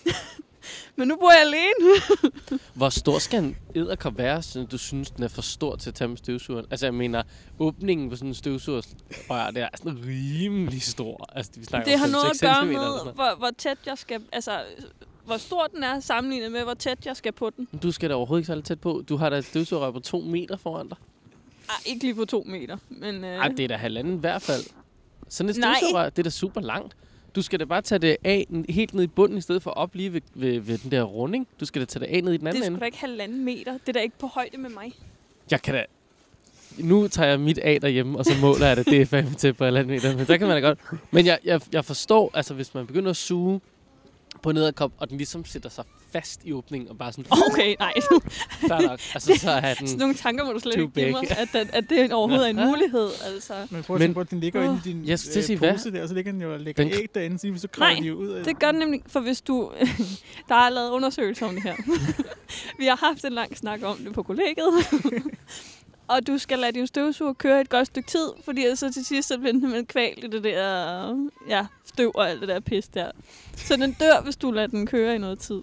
Men nu bor jeg alene. Hvor stor skal en æderkop være, så du synes, den er for stor til at tage med støvsugeren? Altså, jeg mener, åbningen på sådan en støvsugerrør, det er sådan rimelig stor. Altså, vi snakker Det har 5-6 noget at gøre med, hvor, hvor tæt jeg skal... Altså, hvor stor den er sammenlignet med, hvor tæt jeg skal på den. Du skal da overhovedet ikke så tæt på. Du har da et støvsugerrør på to meter foran dig. Ej, ikke lige på to meter, men... Øh, Ej, det er da halvanden i hvert fald. Sådan et støvsugerrør, det er da super langt. Du skal da bare tage det af helt ned i bunden, i stedet for op lige ved, ved, ved den der runding. Du skal da tage det af ned i den det anden er sgu ende. da ikke halvanden meter. Det er da ikke på højde med mig. Jeg kan da... nu tager jeg mit af derhjemme, og så måler jeg det. Det er fandme til på halvanden meter. Men der kan man da godt. Men jeg, jeg, jeg forstår, altså hvis man begynder at suge på nederkop, og den ligesom sætter sig fast i åbningen, og bare sådan, Okay, nej. fair nok. Altså, så er den... Sådan nogle tanker må du slet ikke give mig, at, at, at det overhovedet er en mulighed. Altså. Men prøv at tænke på, at den ligger inde i din til at øh, sige, hvad? pose der, og så ligger den jo og lægger Den- æg derinde, så så kravler Nej, de jo ud af Det gør den nemlig, for hvis du... der er lavet undersøgelser om det her. Vi har haft en lang snak om det på kollegiet. Og du skal lade din støvsuger køre et godt stykke tid, fordi så til sidst så bliver den simpelthen kvalt i det der ja, støv og alt det der pis der. Så den dør, hvis du lader den køre i noget tid.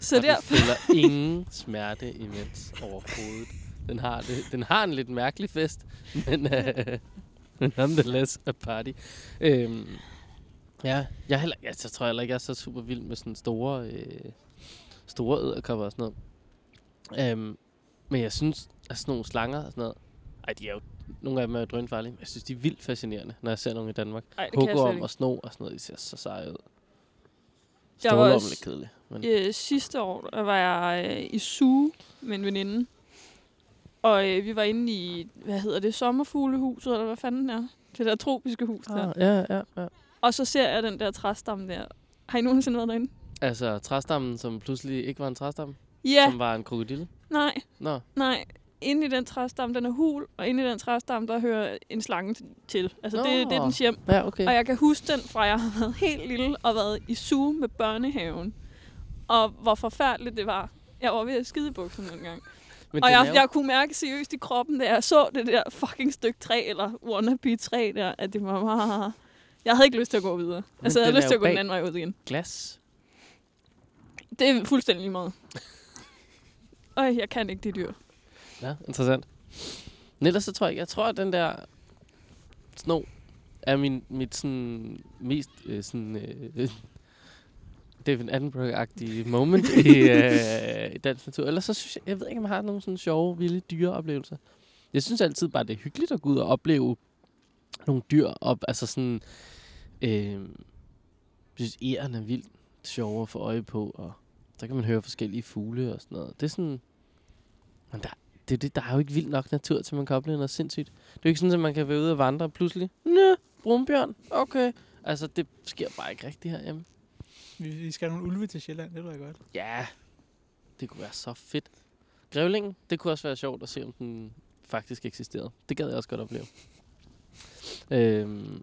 Så og der, den føler ingen smerte imens overhovedet. Den har, det, den har en lidt mærkelig fest, men uh, nonetheless a party. Øhm, ja, jeg, er heller, jeg, jeg tror heller ikke, jeg er så super vild med sådan store, øh, store æderkopper og sådan noget. Øhm, men jeg synes, at sådan nogle slanger og sådan noget, ej, de er jo, nogle af dem er jo drønfarlige, men jeg synes, de er vildt fascinerende, når jeg ser nogle i Danmark. Ej, det Hugorm ikke. og sno og sådan noget, de ser så seje ud. Jeg var også- lidt kedelig. Men, Øh, sidste år der var jeg øh, i Suge med en veninde. Og øh, vi var inde i, hvad hedder det, sommerfuglehuset, eller hvad fanden er? Det der tropiske hus der. ah, ja, ja, ja. Og så ser jeg den der træstamme der. Har I nogensinde været derinde? Altså træstammen, som pludselig ikke var en træstamme, Ja, som var en krokodille. nej, Nå, nej. Inde i den træstamme, den er hul, og inde i den træstamme, der hører en slange til. Altså, det, det er Nå. dens hjem. ja, okay. Og jeg kan huske den fra, jeg har været helt lille og været i suge med børnehaven. Og hvor forfærdeligt det var. Jeg var ved at skide i bukserne en gang. Men Og den jeg, jeg kunne mærke seriøst i kroppen, da jeg så det der fucking stykke træ, eller wannabe træ der, at det var bare... Jeg havde ikke lyst til at gå videre. Men altså, jeg den havde lyst til at gå den anden vej ud igen. glas. Det er fuldstændig lige meget. Øj, jeg kan ikke de dyr. Ja, interessant. Men ellers så tror jeg, jeg tror, at den der sno er min, mit sådan mest øh, sådan, øh, David Attenborough-agtige moment i, øh, i dansk natur. Ellers så synes jeg, jeg ved ikke, om jeg har nogle sådan sjove, vilde dyreoplevelser. Jeg synes altid bare, det er hyggeligt at gå ud og opleve nogle dyr op. Altså sådan, øh, jeg synes, æren er vildt sjovere at få øje på, og så kan man høre forskellige fugle og sådan noget. Det er sådan, men der, det, er det, der er jo ikke vildt nok natur, til man kan opleve noget sindssygt. Det er jo ikke sådan, at man kan være ude og vandre og pludselig. Nå, brunbjørn, okay. Altså, det sker bare ikke rigtigt herhjemme. Vi, vi skal have nogle ulve til Sjælland, det tror jeg godt. Ja, det kunne være så fedt. Grævlingen, det kunne også være sjovt at se, om den faktisk eksisterede. Det gad jeg også godt opleve. Øhm,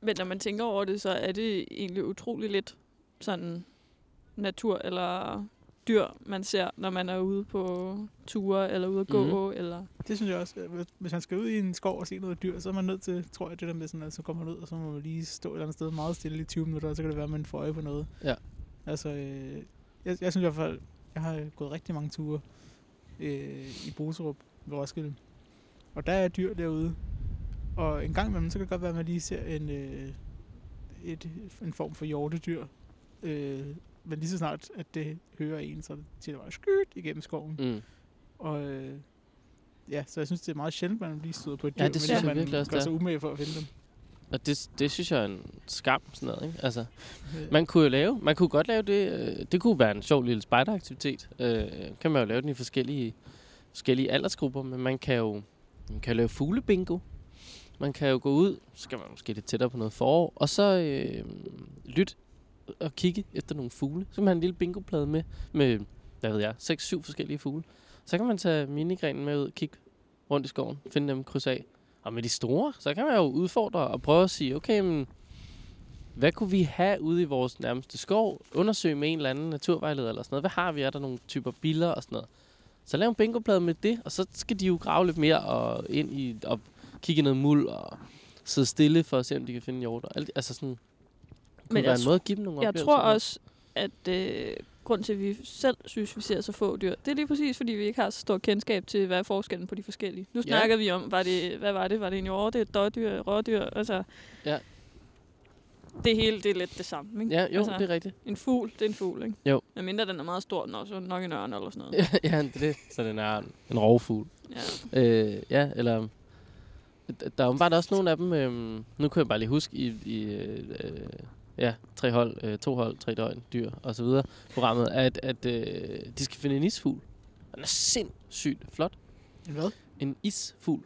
Men når man tænker over det, så er det egentlig utrolig lidt sådan natur eller dyr, man ser, når man er ude på ture eller ude at gå. Mhm. Eller Det synes jeg også. hvis- Hvis man skal ud i en skov og se noget dyr, så er man nødt til, tror jeg, det der med sådan, at så kommer man ud, og så må man lige stå et eller andet sted meget stille i 20 minutter, og så kan det være, at man får øje på noget. Ja. Altså, øh, jeg, jeg synes i hvert fald, jeg har gået rigtig mange ture øh, i Boserup ved Roskilde. Og der er dyr derude. Og en gang imellem, så kan det godt være, at man lige ser en, øh, et, en form for hjortedyr. Øh, men lige så snart, at det hører en, så siger det bare skyt igennem skoven. mm. Og øh, ja, så jeg synes, det er meget sjældent, man lige støder på et dyr, Ja, det men synes jeg man også, gør det sig umage for at finde dem. Og det, det synes jeg er en skam, sådan noget, ikke? Altså, Øh, Man kunne jo lave, man kunne godt lave det, øh, det kunne være en sjov lille spejderaktivitet. Øh, kan man jo lave den i forskellige, forskellige aldersgrupper, men man kan jo man kan lave fuglebingo. Man kan jo gå ud, så skal man måske lidt tættere på noget forår, og så øh, lytte og kigge efter nogle fugle. Så kan man have en lille bingoplade med, med, hvad ved jeg, 6-7 forskellige fugle. Så kan man tage minigrenen med ud, kigge rundt i skoven, finde dem, krydse af. Og med de store, så kan man jo udfordre og prøve at sige, okay, men hvad kunne vi have ude i vores nærmeste skov? Undersøge med en eller anden naturvejleder eller sådan noget. Hvad har vi? Er der nogle typer biller og sådan noget? Så lav en bingoplade med det, og så skal de jo grave lidt mere og ind i og kigge i noget muld og sidde stille for at se, om de kan finde jord. Alt, altså sådan, kunne Men være jeg en måde at give dem nogle jeg oplevelser tror også, at øh, grund til, at vi selv synes, vi ser så få dyr, det er lige præcis, fordi vi ikke har så stor kendskab til, hvad er forskellen på de forskellige. Nu Ja. snakker vi om, var det, hvad var det? Var det en hjorte, et dårdyr, et rådyr? Altså, Ja. Det hele, det er lidt det samme, ikke? Ja, jo, altså, det er rigtigt. En fugl, det er en fugl, ikke? Jo. Men mindre den er meget stor, den er også nok en ørn eller sådan noget. ja, det er det. Så den er en, en rovfugl. ja. Øh, ja, eller... Der er jo bare også nogle af dem... Øhm, nu kan jeg bare lige huske i... i øh, ja, tre hold, øh, to hold, tre døgn, dyr og så videre, programmet, at, at øh, de skal finde en isfugl. Den er sindssygt flot. En hvad? En isfugl.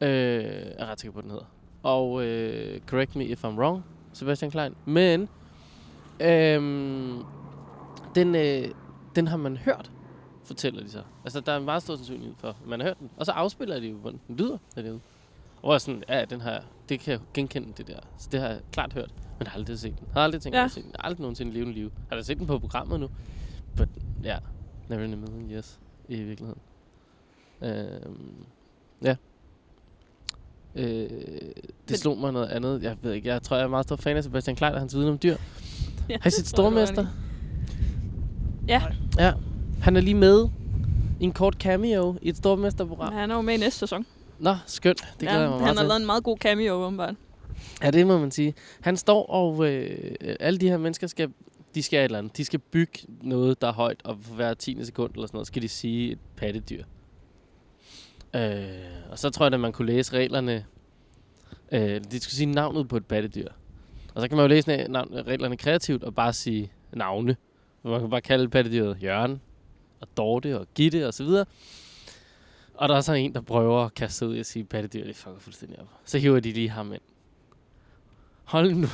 Øh, jeg er ret sikker på, den hedder. Og øh, correct me if I'm wrong, Sebastian Klein. Men øhm, den, øh, den har man hørt, fortæller de så. Altså, der er en meget stor sandsynlighed for, at man har hørt den. Og så afspiller de jo, hvordan den lyder derude. Og jeg sådan, ja, den her, det kan jeg genkende, det der. Så det har jeg klart hørt. Men har aldrig set den. Har aldrig tænkt, Ja. at se den. Aldrig nogensinde levende liv. Har da set den på programmet nu. But, ja, yeah, never in a million years i virkeligheden. Øhm, ja. Øh, det slog mig noget andet. Jeg ved ikke, jeg tror, jeg er meget stor fan af Sebastian Klein og hans viden om dyr. Ja, Har I set du Stormester? Ja, Ja. Han er lige med i en kort cameo i et Stormesterprogram. men han er jo med i næste sæson. Nå, skønt. Det glæder ja, jeg mig meget han har til. lavet en meget god cameo, åbenbart. Ja, det må man sige. Han står og... Øh, alle de her mennesker skal... De skal et eller andet. De skal bygge noget, der er højt, og for hver 10. sekund eller sådan noget, skal de sige et pattedyr. Øh, og så tror jeg, at man kunne læse reglerne. Øh, de skulle sige navnet på et pattedyr. Og så kan man jo læse na- navn, reglerne kreativt og bare sige navne. Man kan bare kalde pattedyret Jørgen, og Dorte, og Gitte, og så videre. Og der er så en, der prøver at kaste ud og sige, pattedyr, det fucker fuldstændig op. Så hiver de lige ham ind. Hold nu,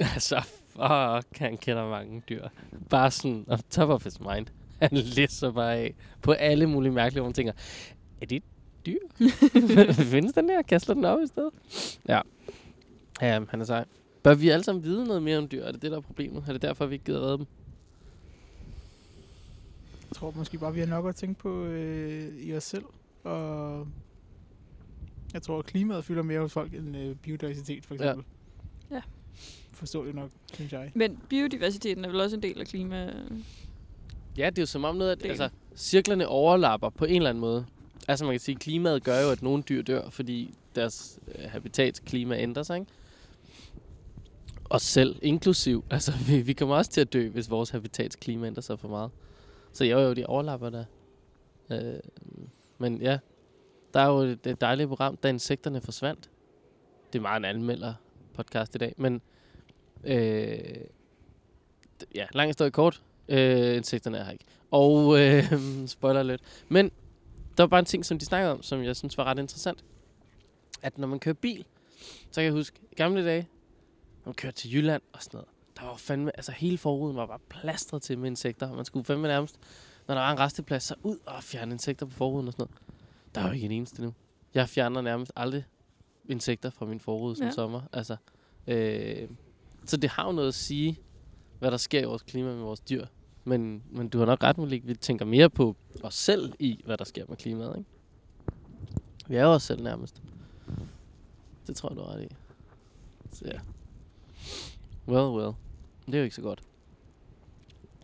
altså, fuck, han kender mange dyr. Bare sådan, on top of his mind. Han læser bare af på alle mulige mærkelige, hvor man tænker, er det et dyr? Findes den der? Kaster den op i stedet? Ja. Ja, han er sej. Bør vi alle sammen vide noget mere om dyr? Er det det, der er problemet? Er det derfor, vi ikke gider redde dem? Jeg tror måske bare, vi har nok at tænke på øh, i os selv. Og jeg tror, at klimaet fylder mere hos folk end øh, biodiversitet, for Ja. eksempel. Ja. Forståeligt nok, synes jeg. Men biodiversiteten er vel også en del af klima... Ja, det er jo som om noget, at altså, cirklerne overlapper på en eller anden måde. Altså man kan sige, at klimaet gør jo, at nogle dyr dør, fordi deres øh, habitatsklima ændrer sig, ikke? Os selv, inklusiv. Altså, vi, vi kommer også til at dø, hvis vores habitatsklima ændrer sig for meget. Så jo, jo, de overlapper der. Øh, men ja, der er jo et, dejligt program, da insekterne forsvandt. Det er meget en anmelder podcast i dag, men øh, ja, lang historie kort. Øh, insekterne er her ikke. Og øh, spoiler lidt. Men der var bare en ting, som de snakkede om, som jeg synes var ret interessant. At når man kører bil, så kan jeg huske, gamle dage, når man kørte til Jylland og sådan noget, der var fandme, altså hele forruden var bare plastret til med insekter. Man skulle fandme nærmest, når der var en resteplads, så ud og fjerne insekter på forruden og sådan noget. Der er jo ikke en eneste nu. Jeg fjerner nærmest aldrig insekter fra min forrude som Ja. sommer. Altså, øh, så det har jo noget at sige, hvad der sker i vores klima med vores dyr. Men, men du har nok ret, Malik. Vi tænker mere på os selv i, hvad der sker med klimaet, ikke? Vi er jo os selv nærmest. Det tror jeg, du har ret i. Så ja. Well, well. Det er jo ikke så godt.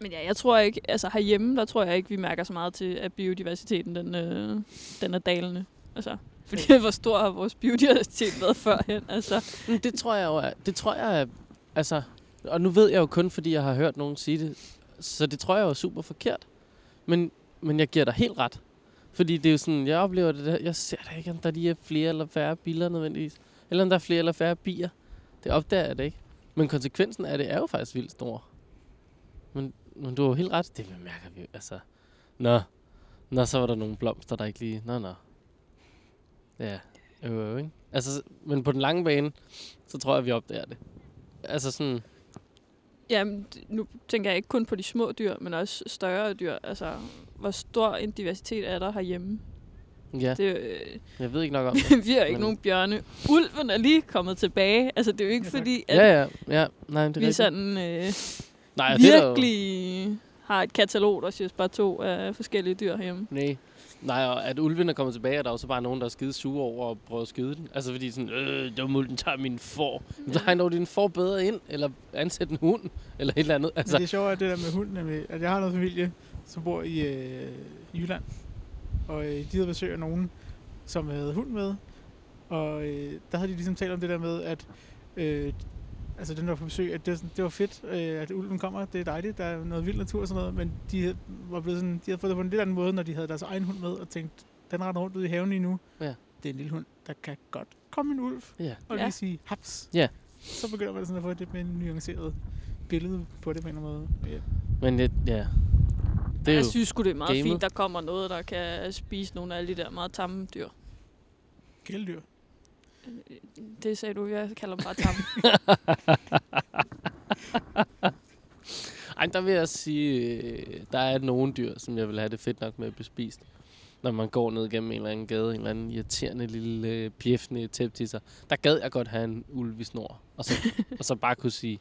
Men ja, jeg tror ikke, altså herhjemme, der tror jeg ikke, vi mærker så meget til, at biodiversiteten, den, øh, den er dalende. Altså, fordi hvor stor har vores biodiversitet været førhen, altså. Det tror jeg jo er, det tror jeg er, altså, og nu ved jeg jo kun, fordi jeg har hørt nogen sige det, så det tror jeg jo er super forkert. Men, men jeg giver dig helt ret. Fordi det er jo sådan, jeg oplever det der, jeg ser da ikke, om der lige er flere eller færre biler nødvendigvis. Eller om der er flere eller færre bier. Det opdager jeg det ikke. Men konsekvensen af det er jo faktisk vildt stor. Men, men du har helt ret, det mærker vi jo, altså. Nå, nå, så var der nogle blomster, der ikke lige, nå, nå. Ja, øv, øv, ikke? Altså, men på den lange bane, så tror jeg, vi opdager det. Altså sådan, Jamen, nu tænker jeg ikke kun på de små dyr, men også større dyr. Altså, hvor stor en diversitet er der herhjemme? ja, Det, øh, jeg ved ikke nok om det. vi har ikke Men- nogen bjørne. Ulven er lige kommet tilbage. Altså, det er jo ikke Ja, fordi, at Ja, ja, ja. Nej, det er vi rigtigt. sådan øh, Nej, det er der jo- virkelig har et katalog, der siger bare to af forskellige dyr herhjemme. Nej. Nej, og at ulven er kommet tilbage, er der også bare nogen, der er skide sure over at prøve at skyde den. Altså fordi sådan, øh, der må den tager min får. Ja. Så har dog din får bedre ind, eller ansæt en hund, eller et eller andet. Altså. Altså, Det er sjovt, at det der med hunden, er med, at jeg har noget familie, som bor i øh, Jylland. Og øh, de havde besøg af nogen, som havde hund med. Og øh, der havde de ligesom talt om det der med, at øh, altså den der var på besøg, at det, det var fedt, øh, at ulven kommer. Det er dejligt, der er noget vild natur og sådan noget. Men de var blevet sådan, de havde fået det på en lidt anden måde, når de havde deres egen hund med, og tænkt, den render rundt ude i haven lige nu. Ja. Det er en lille hund, der kan godt komme en ulv ja. og Ja. lige sige haps. Ja. Så begynder man sådan at få et lidt mere nuanceret billede på det på en eller anden måde. Ja. Men det, ja. Det er jeg jo synes sgu, det er meget gamet. fint, der kommer noget, der kan spise nogle af alle de der meget tamme dyr. Kæledyr. Det sagde du, jeg kalder mig bare Tam. Ej, der vil jeg sige, øh, der er nogle dyr, som jeg vil have det fedt nok med at blive spist. Når man går ned gennem en eller anden gade, en eller anden irriterende lille øh, pjefne sig. Der gad jeg godt have en ulv i snor. Og så, og så bare kunne sige,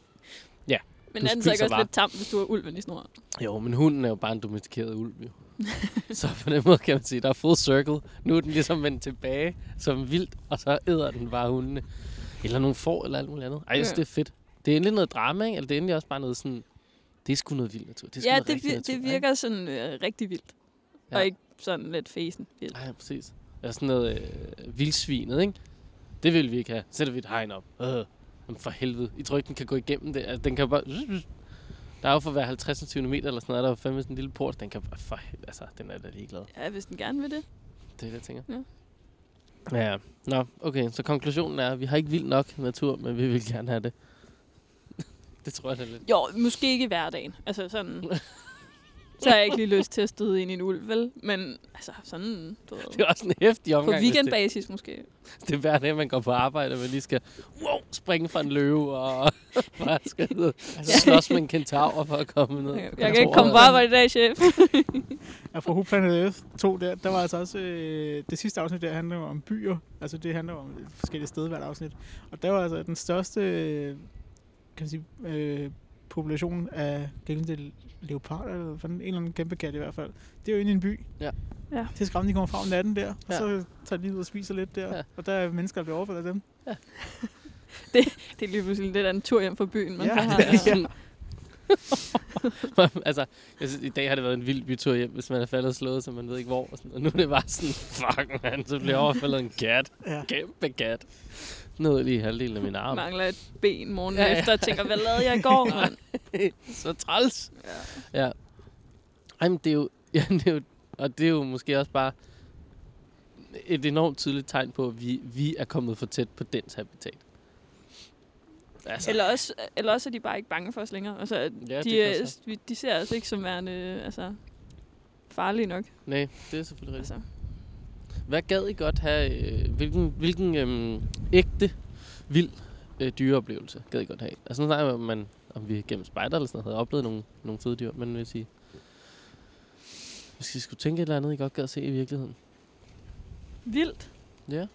ja, men Du er den så ikke også bare. lidt tam, hvis du har ulven i snor? jo, men hunden er jo bare en domestikeret ulv, jo. så på den måde kan man sige, der er full circle. Nu er den ligesom vendt tilbage som vildt, og så æder den bare hundene. Eller nogle får, eller alt muligt andet. Ej, jeg synes, Ja. det er fedt. Det er endelig noget drama, ikke? Eller det er endelig også bare noget sådan... Det er sgu noget vildt natur. Det er Ja, noget det, vir- natur, det ikke? virker sådan øh, rigtig vildt. Ja. Og ikke sådan lidt fesen vildt. Ja, præcis. Eller sådan noget øh, vildsvinet, ikke? Det vil vi ikke have. Sætter vi et hegn op. Øh, jamen for helvede. I tror ikke, den kan gå igennem det. Altså, den kan bare... Der er jo for hver 50 cm eller sådan noget, er der jo fandme sådan en lille port. Den kan bare... For. Altså, den er da ligeglad. Ja, hvis den gerne vil det. Det er det, jeg tænker. Ja. Ja. Nå, okay. Så konklusionen er, at vi har ikke vild nok natur, men vi vil gerne have det. det tror jeg da lidt. Jo, måske ikke i hverdagen. Altså sådan... så har jeg ikke lige lyst til at støde ind i en ulv, vel? Men altså sådan, du ved, Det er også en hæftig på omgang. hvis weekendbasis måske. Det, det er hver dag, man går på arbejde, og man lige skal wow, springe fra en løve og bare skal ud og slås med en kentaur for at komme ned. Jeg, jeg kan ikke komme på arbejde i dag, chef. Ja, fra Who Planet Earth 2, der, der var altså også... Øh, det sidste afsnit, der handler jo om byer. Altså, det handler om forskellige steder hvert afsnit. Og der var altså den største, øh, kan man sige, øh, population af gældende leopard, eller fanden, en eller anden kæmpe kat i hvert fald. Det er jo inde i en by. Ja. Ja. Det er skræmt, de kommer fra om natten der, og Ja. så tager de lige ud og spiser lidt der. Ja. Og der er mennesker, der bliver overfaldet af dem. Det er lige pludselig lidt af en tur hjem fra byen, man Ja, ja, har. det er Ja. altså, jeg synes, i dag har det været en vild bytur hjem, hvis man er faldet og slået, så man ved ikke hvor. Og, sådan, og nu er det bare sådan, fuck man, så bliver overfaldet af en kat. Ja. Kæmpe kat. Nåede lige halvdelen af min arm. Mangler et ben morgen Ja, ja, efter og tænker, hvad lavede jeg i går, så træls. Ja. Ja. Ej, men det er jo, ja, det er jo, og det er jo måske også bare et enormt tydeligt tegn på, at vi, vi er kommet for tæt på dens habitat. Altså, Eller også, eller også er de bare ikke bange for os længere. Altså, Ja, de, det vi- de ser os ikke som værende altså, farlige nok. nej, det er selvfølgelig rigtigt. Altså. Hvad gad I godt have? Øh, hvilken hvilken øhm, ægte, vild øh, dyreoplevelse gad I godt have? Altså nu snakker om, man, om vi gennem spejder eller sådan noget havde oplevet nogle, nogle fede dyr, men hvis I, hvis I skulle tænke et eller andet, I godt gad at se i virkeligheden. Vildt. Ja. Jeg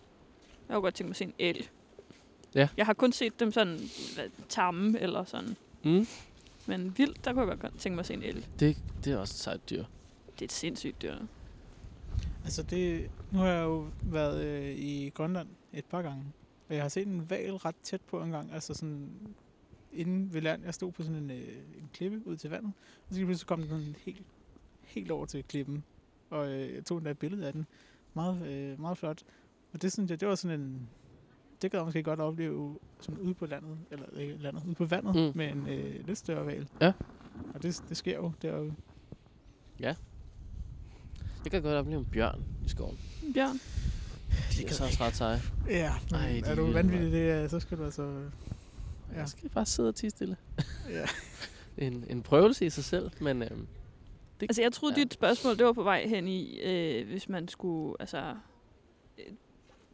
kunne godt tænke mig at se en el. Ja. Jeg har kun set dem sådan tamme eller sådan. Mm, Men vildt, der kunne jeg godt tænke mig at se en el. det, det er også et sejt dyr. Det er et sindssygt dyr. Altså det, nu har jeg jo været øh, i Grønland et par gange, og jeg har set en val ret tæt på en gang, altså sådan inde ved land. Jeg stod på sådan en, øh, en klippe ud til vandet, og så pludselig kom den sådan helt, helt over til klippen, og øh, jeg tog en der billede af den. Meget, øh, meget flot. Og det synes jeg, det var sådan en, det kan jeg måske godt opleve sådan ude på landet, eller ikke landet, ude på vandet, Mm. med en øh, lidt større val. Ja. Og det, det sker jo derude. Jeg kan godt opleve en bjørn i skoven. Bjørn. De er så også ret seje. Ja, men Ej, de er du vanvittig, det, er, så skal du altså... Ja. Jeg skal bare sidde og tige stille. Ja. En, en prøvelse i sig selv, men øhm, det, Altså, jeg troede, Ja. dit spørgsmål, det var på vej hen i, øh, hvis man skulle, altså, øh,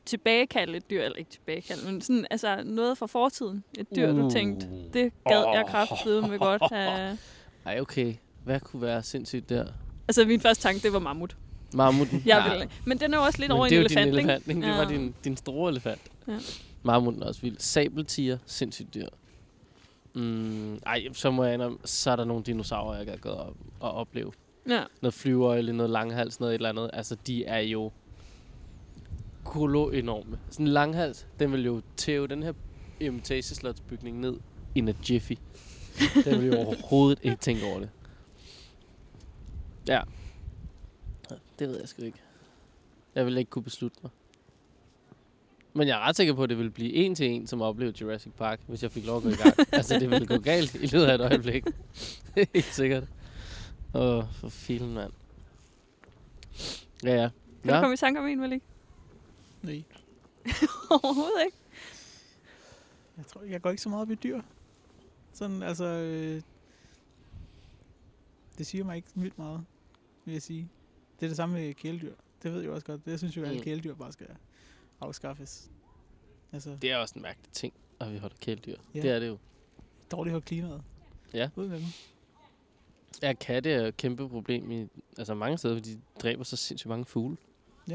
tilbagekalde et dyr, eller ikke tilbagekalde, men sådan, altså, noget fra fortiden. Et dyr, du tænkte, det gad jeg kraftedeme med godt have. Ej, okay. Hvad kunne være sindssygt der? Altså, min første tanke, det var mammut. Mammuten. Jeg ville, men den er jo også lidt Men over det en er elefant, din ikke? elefant, ikke? Det Ja. var din, din store elefant. Ja. Mammuten er også vild. Sabeltiger, sindssygt dyr. Mm, ej, så må jeg indrømme, så er der nogle dinosaurer, jeg kan gå op og opleve. Ja. Noget flyveøjle, noget langhals, noget et eller andet. Altså, de er jo kolo enorme. Sådan en langhals, den vil jo tæve den her etageslotsbygning ned in a jiffy. den vil jo overhovedet ikke tænke over det. Ja. Det ved jeg sgu ikke. Jeg vil ikke kunne beslutte mig. Men jeg er ret sikker på, at det vil blive en til en, som oplevede Jurassic Park, hvis jeg fik lov at gå i gang. altså, det ville gå galt i løbet af et øjeblik. Det er Helt sikkert. Åh, for filen, mand. Ja, ja. Kan du Ja, komme i tanke om en, vel ikke? Nej. Overhovedet ikke. Jeg tror, jeg går ikke så meget op i dyr. Sådan, altså... Øh, det siger mig ikke vildt meget. vil jeg sige. Det er det samme med kæledyr. Det ved jeg også godt. Det synes jeg jo, at alle Mm. kæledyr bare skal afskaffes. Altså, Det er også en mærkelig ting, at vi holder kæledyr. Ja. Det er det jo. dårligt holdt klimaet. Ja. Ud med dem. Ja, katte er et kæmpe problem i altså mange steder, fordi de dræber så sindssygt mange fugle. Ja.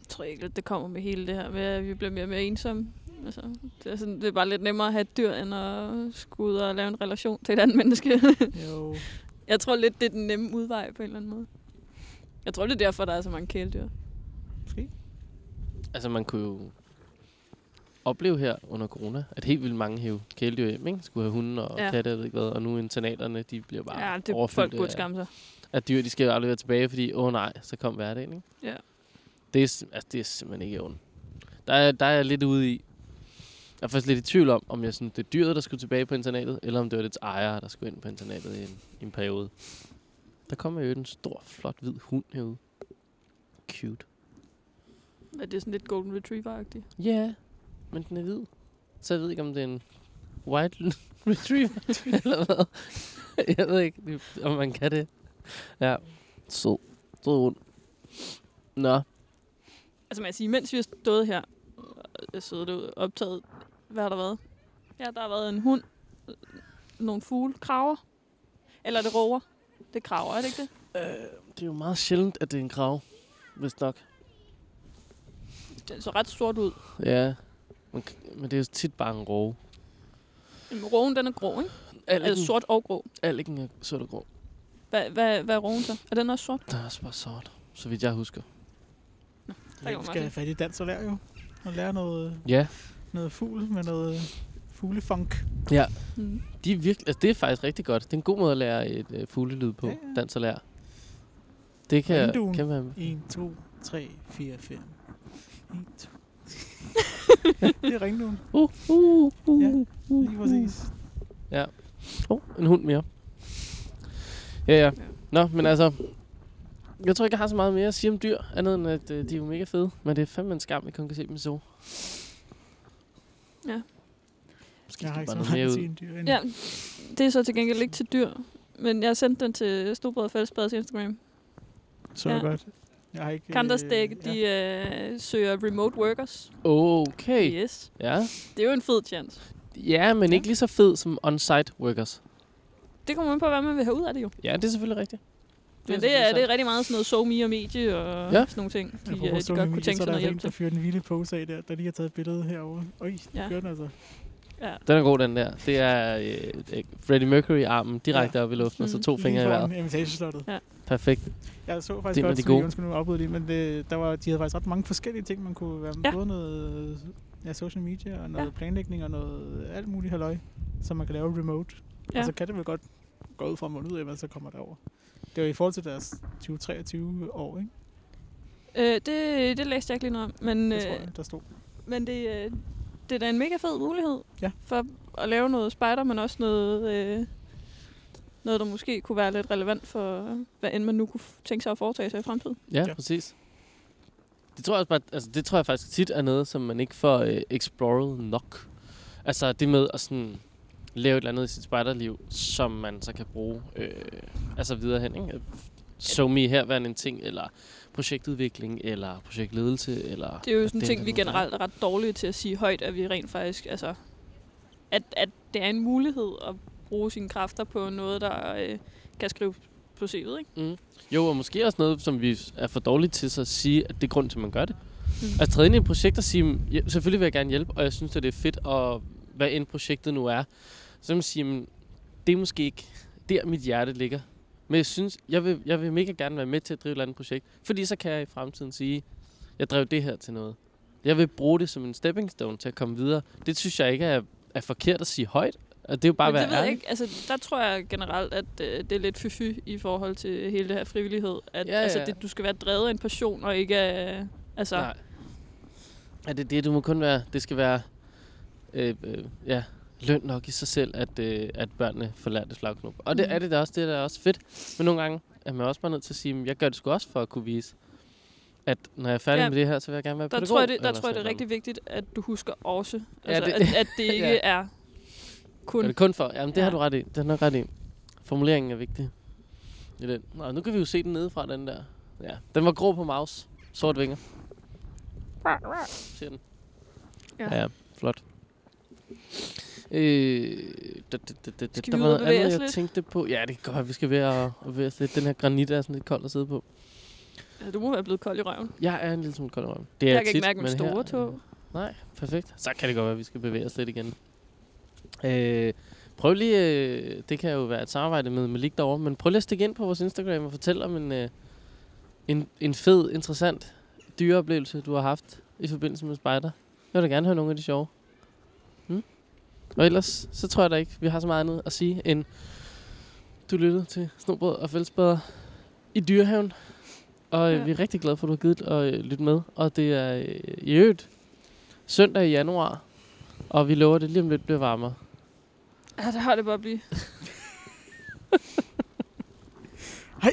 Jeg tror ikke, at det kommer med hele det her med, at vi bliver mere og mere ensomme. Altså, det, er sådan, det er bare lidt nemmere at have et dyr, end at skulle ud og lave en relation til et andet menneske. Jo, jeg tror lidt, det er den nemme udvej på en eller anden måde. Jeg tror, det er derfor, der er så mange kæledyr. måske. Altså man kunne jo opleve her under corona, at helt vildt mange hæve kæledyr hjem, ikke? Skulle have hunde og Ja. katte, jeg ved ikke hvad, og nu internaterne, de bliver bare Ja, det folk overfyldt burde af, skamme sig. af dyr, de skal jo aldrig være tilbage, fordi åh oh, nej, så kom hverdagen, ikke? Ja. Det er, altså, det er simpelthen ikke ondt. Der er, der er jeg lidt ude i, jeg er faktisk lidt i tvivl om, om jeg synes, det er dyret, der skulle tilbage på internatet, eller om det var dets ejer, der skulle ind på internatet i en, i en periode. Der kommer jo en stor, flot, hvid hund herude. Cute. Er det sådan lidt golden retriever-agtigt? Ja, yeah, men den er hvid. Så jeg ved ikke, om det er en white retriever, eller hvad. Jeg ved ikke, om man kan det. Ja, sød. Sød hund. Nå, Altså man kan sige, mens vi har stået her, og siddet derude og optaget, hvad har der været? Ja, der har været en hund, øh, nogle fugle, kraver. Eller er det rover? Det er kraver, er det ikke det? øh, det er jo meget sjældent, at det er en krav. Vist nok. Den så ret sort ud. Ja, men, men det er jo tit bare en roe. Men roven, den er grå, ikke? Altså sort og grå. Alliken er sort og grå. Hvad, hvad, hvad er roven så? Er den også sort? Der er også bare sort, så vidt jeg husker. man vi skal have fat i dans og lære jo. Og lære noget, Ja, noget fugl med noget fuglefunk. Mm. de er virkelig, altså det er faktisk rigtig godt. Det er en god måde at lære et øh, fuglelyd på. Ja, Ja, ja. ja. Dans og lære. Det kan, kan man... 1, 2, 3, 4, 5. 1, 2. det er ringduen. Uh, uh, uh, Ja, uh, Lige præcis. Oh, en hund mere. Ja, ja. Nå, men altså... Jeg tror ikke, jeg har så meget mere at sige om dyr, andet end at øh, de er jo mega fede. Men det er fandme en skam, at vi kun kan se dem i zoo. Ja. Måske Jeg har skal ikke så meget dyr endnu. Ja, det er så til gengæld ikke til dyr. Men jeg sendte den til Storbrød Fællesbadets Instagram. Så Ja. godt. Jeg har ikke... Counter-Strike, øh, de øh, søger remote workers. Okay. Yes. Ja. Det er jo en fed chance. Ja, men ikke lige så fed som on-site workers. Det kommer man på, hvad man vil have ud af det jo. Ja, det er selvfølgelig rigtigt. Men det er, det er rigtig meget sådan noget SoMe og medie og Ja. ja. sådan nogle ting, de, Apropos øh, de godt kunne tænke sig noget der hjælp en, der til. fyrer en lille pose af der, der lige har taget et billede herovre. Øj, Ja. ja. gør den altså. Ja. Den er god, den der. Det er øh, Freddie Mercury-armen direkte op i luften, og så Mm. to fingre i Lige vejret. foran imitageslottet. Perfekt. Jeg så Det faktisk er godt, de gode. undskyld nu afbryde det, men det, der var, de havde faktisk ret mange forskellige ting, man kunne være med. Ja. Både noget ja, social media og noget Ja. planlægning og noget alt muligt halløj, som man kan lave remote. Ja. Ja. Og så kan det vel godt gå ud fra at ud af, hvad så kommer derover. Det var i forhold til deres 2023 år, ikke? Øh, det, det læste jeg ikke lige noget om, men, Det tror øh, jeg, der stod. men det, øh, det er da en mega fed mulighed Ja. for at lave noget spider, men også noget, øh, noget, der måske kunne være lidt relevant for, hvad end man nu kunne tænke sig at foretage sig i fremtiden. Ja, ja. Ja. præcis. Det tror jeg også bare, altså det tror jeg faktisk tit er noget, som man ikke får øh, exploret nok. Altså det med at sådan lave et eller andet i sit spejderliv, som man så kan bruge øh, altså videre hen. Ikke? So me her være en ting, eller projektudvikling, eller projektledelse, eller... Det er jo sådan en ting, vi generelt er ret dårlige til at sige højt, at vi rent faktisk, altså, at, at det er en mulighed at bruge sine kræfter på noget, der øh, kan skrive på CV'et, ikke? Mm. Jo, og måske også noget, som vi er for dårlige til så at sige, at det er grund til, at man gør det. Mm. Altså træde ind i et projekt og sige, ja, selvfølgelig vil jeg gerne hjælpe, og jeg synes, at det er fedt, og hvad end projektet nu er. Så man sige, "Men det er måske ikke der, mit hjerte ligger. Men jeg synes, jeg vil, jeg vil mega gerne være med til at drive et eller andet projekt, fordi så kan jeg i fremtiden sige, jeg drev det her til noget. Jeg vil bruge det som en stepping stone til at komme videre. Det synes jeg ikke er, er forkert at sige højt. Og det er jo bare Men at det være ærlig. ikke. Altså, der tror jeg generelt, at øh, det er lidt fy i forhold til hele det her frivillighed. At Ja, ja, altså, ja. det, du skal være drevet af en passion, og ikke af... Altså, Nej. Er det det, du må kun være, det skal være, øh, øh, ja, løn nok i sig selv, at, øh, at børnene får lært et flagknop. Og det Mhm. er det da også, det er da også fedt. Men nogle gange er man også bare nødt til at sige, at jeg gør det sgu også for at kunne vise, at når jeg er færdig Ja. med det her, så vil jeg gerne være der pædagog. tror jeg, det, der tror jeg, det er rigtig vigtigt, at du husker også. Ja, Altså, det- at, at det ikke Ja. er kun... Er det kun for? Jamen, det Ja. har du ret i. Det har du nok ret i. Formuleringen er vigtig. i den. Nå, nu kan vi jo se den nedefra, den der. Ja, den var grå på mouse. Sort vinger. Ser den. Ja. Ja, ja flot. Øh, da, da, da, da, der var noget andet, jeg lidt? tænkte på. Ja, det kan godt, vi skal ved at, at bevæge os lidt. Den her granit er sådan lidt kold at sidde på. Ja, du må være blevet kold i røven. Jeg er en lille smule kold i røven. Det er Jeg kan tit, ikke mærke min store her- tog. Nej, perfekt. Så kan det godt være, at vi skal bevæge os lidt igen. Øh, prøv lige, øh, det kan jo være et samarbejde med Malik derovre, men prøv lige at stikke ind på vores Instagram og fortæl om en, øh, en, en fed, interessant dyreoplevelse, du har haft i forbindelse med spejder. Jeg vil da gerne høre nogle af de sjove. Og ellers, så tror jeg da ikke, vi har så meget andet at sige, end du lyttede til Snobrød og Fællesbader i Dyrehaven. Og øh, Ja. vi er rigtig glade for, at du har givet at øh, lytte med. Og det er øh, i øvrigt søndag i januar. Og vi lover, at det lige om lidt bliver varmere. Ja, det har det bare blive. Hej.